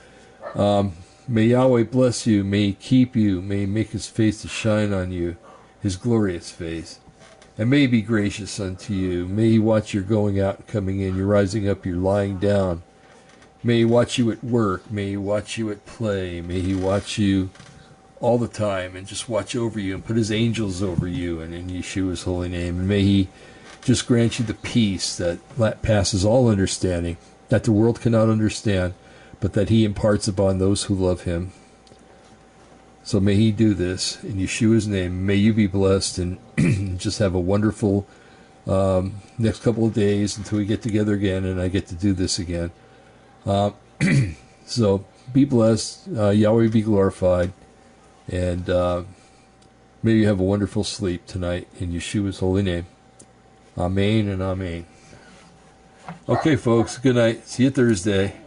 Um, May Yahweh bless you, may he keep you, may he make his face to shine on you, his glorious face. And may be gracious unto you. May he watch your going out and coming in, your rising up, your lying down. May he watch you at work. May he watch you at play. May he watch you all the time and just watch over you and put his angels over you and in Yeshua's holy name. And may he just grant you the peace that passes all understanding, that the world cannot understand, but that he imparts upon those who love him. So may he do this in Yeshua's name. May you be blessed and just have a wonderful um, next couple of days until we get together again and I get to do this again. Uh, so be blessed. Uh, Yahweh be glorified. And uh, may you have a wonderful sleep tonight in Yeshua's holy name. Amen and amen. Okay, folks. Good night. See you Thursday.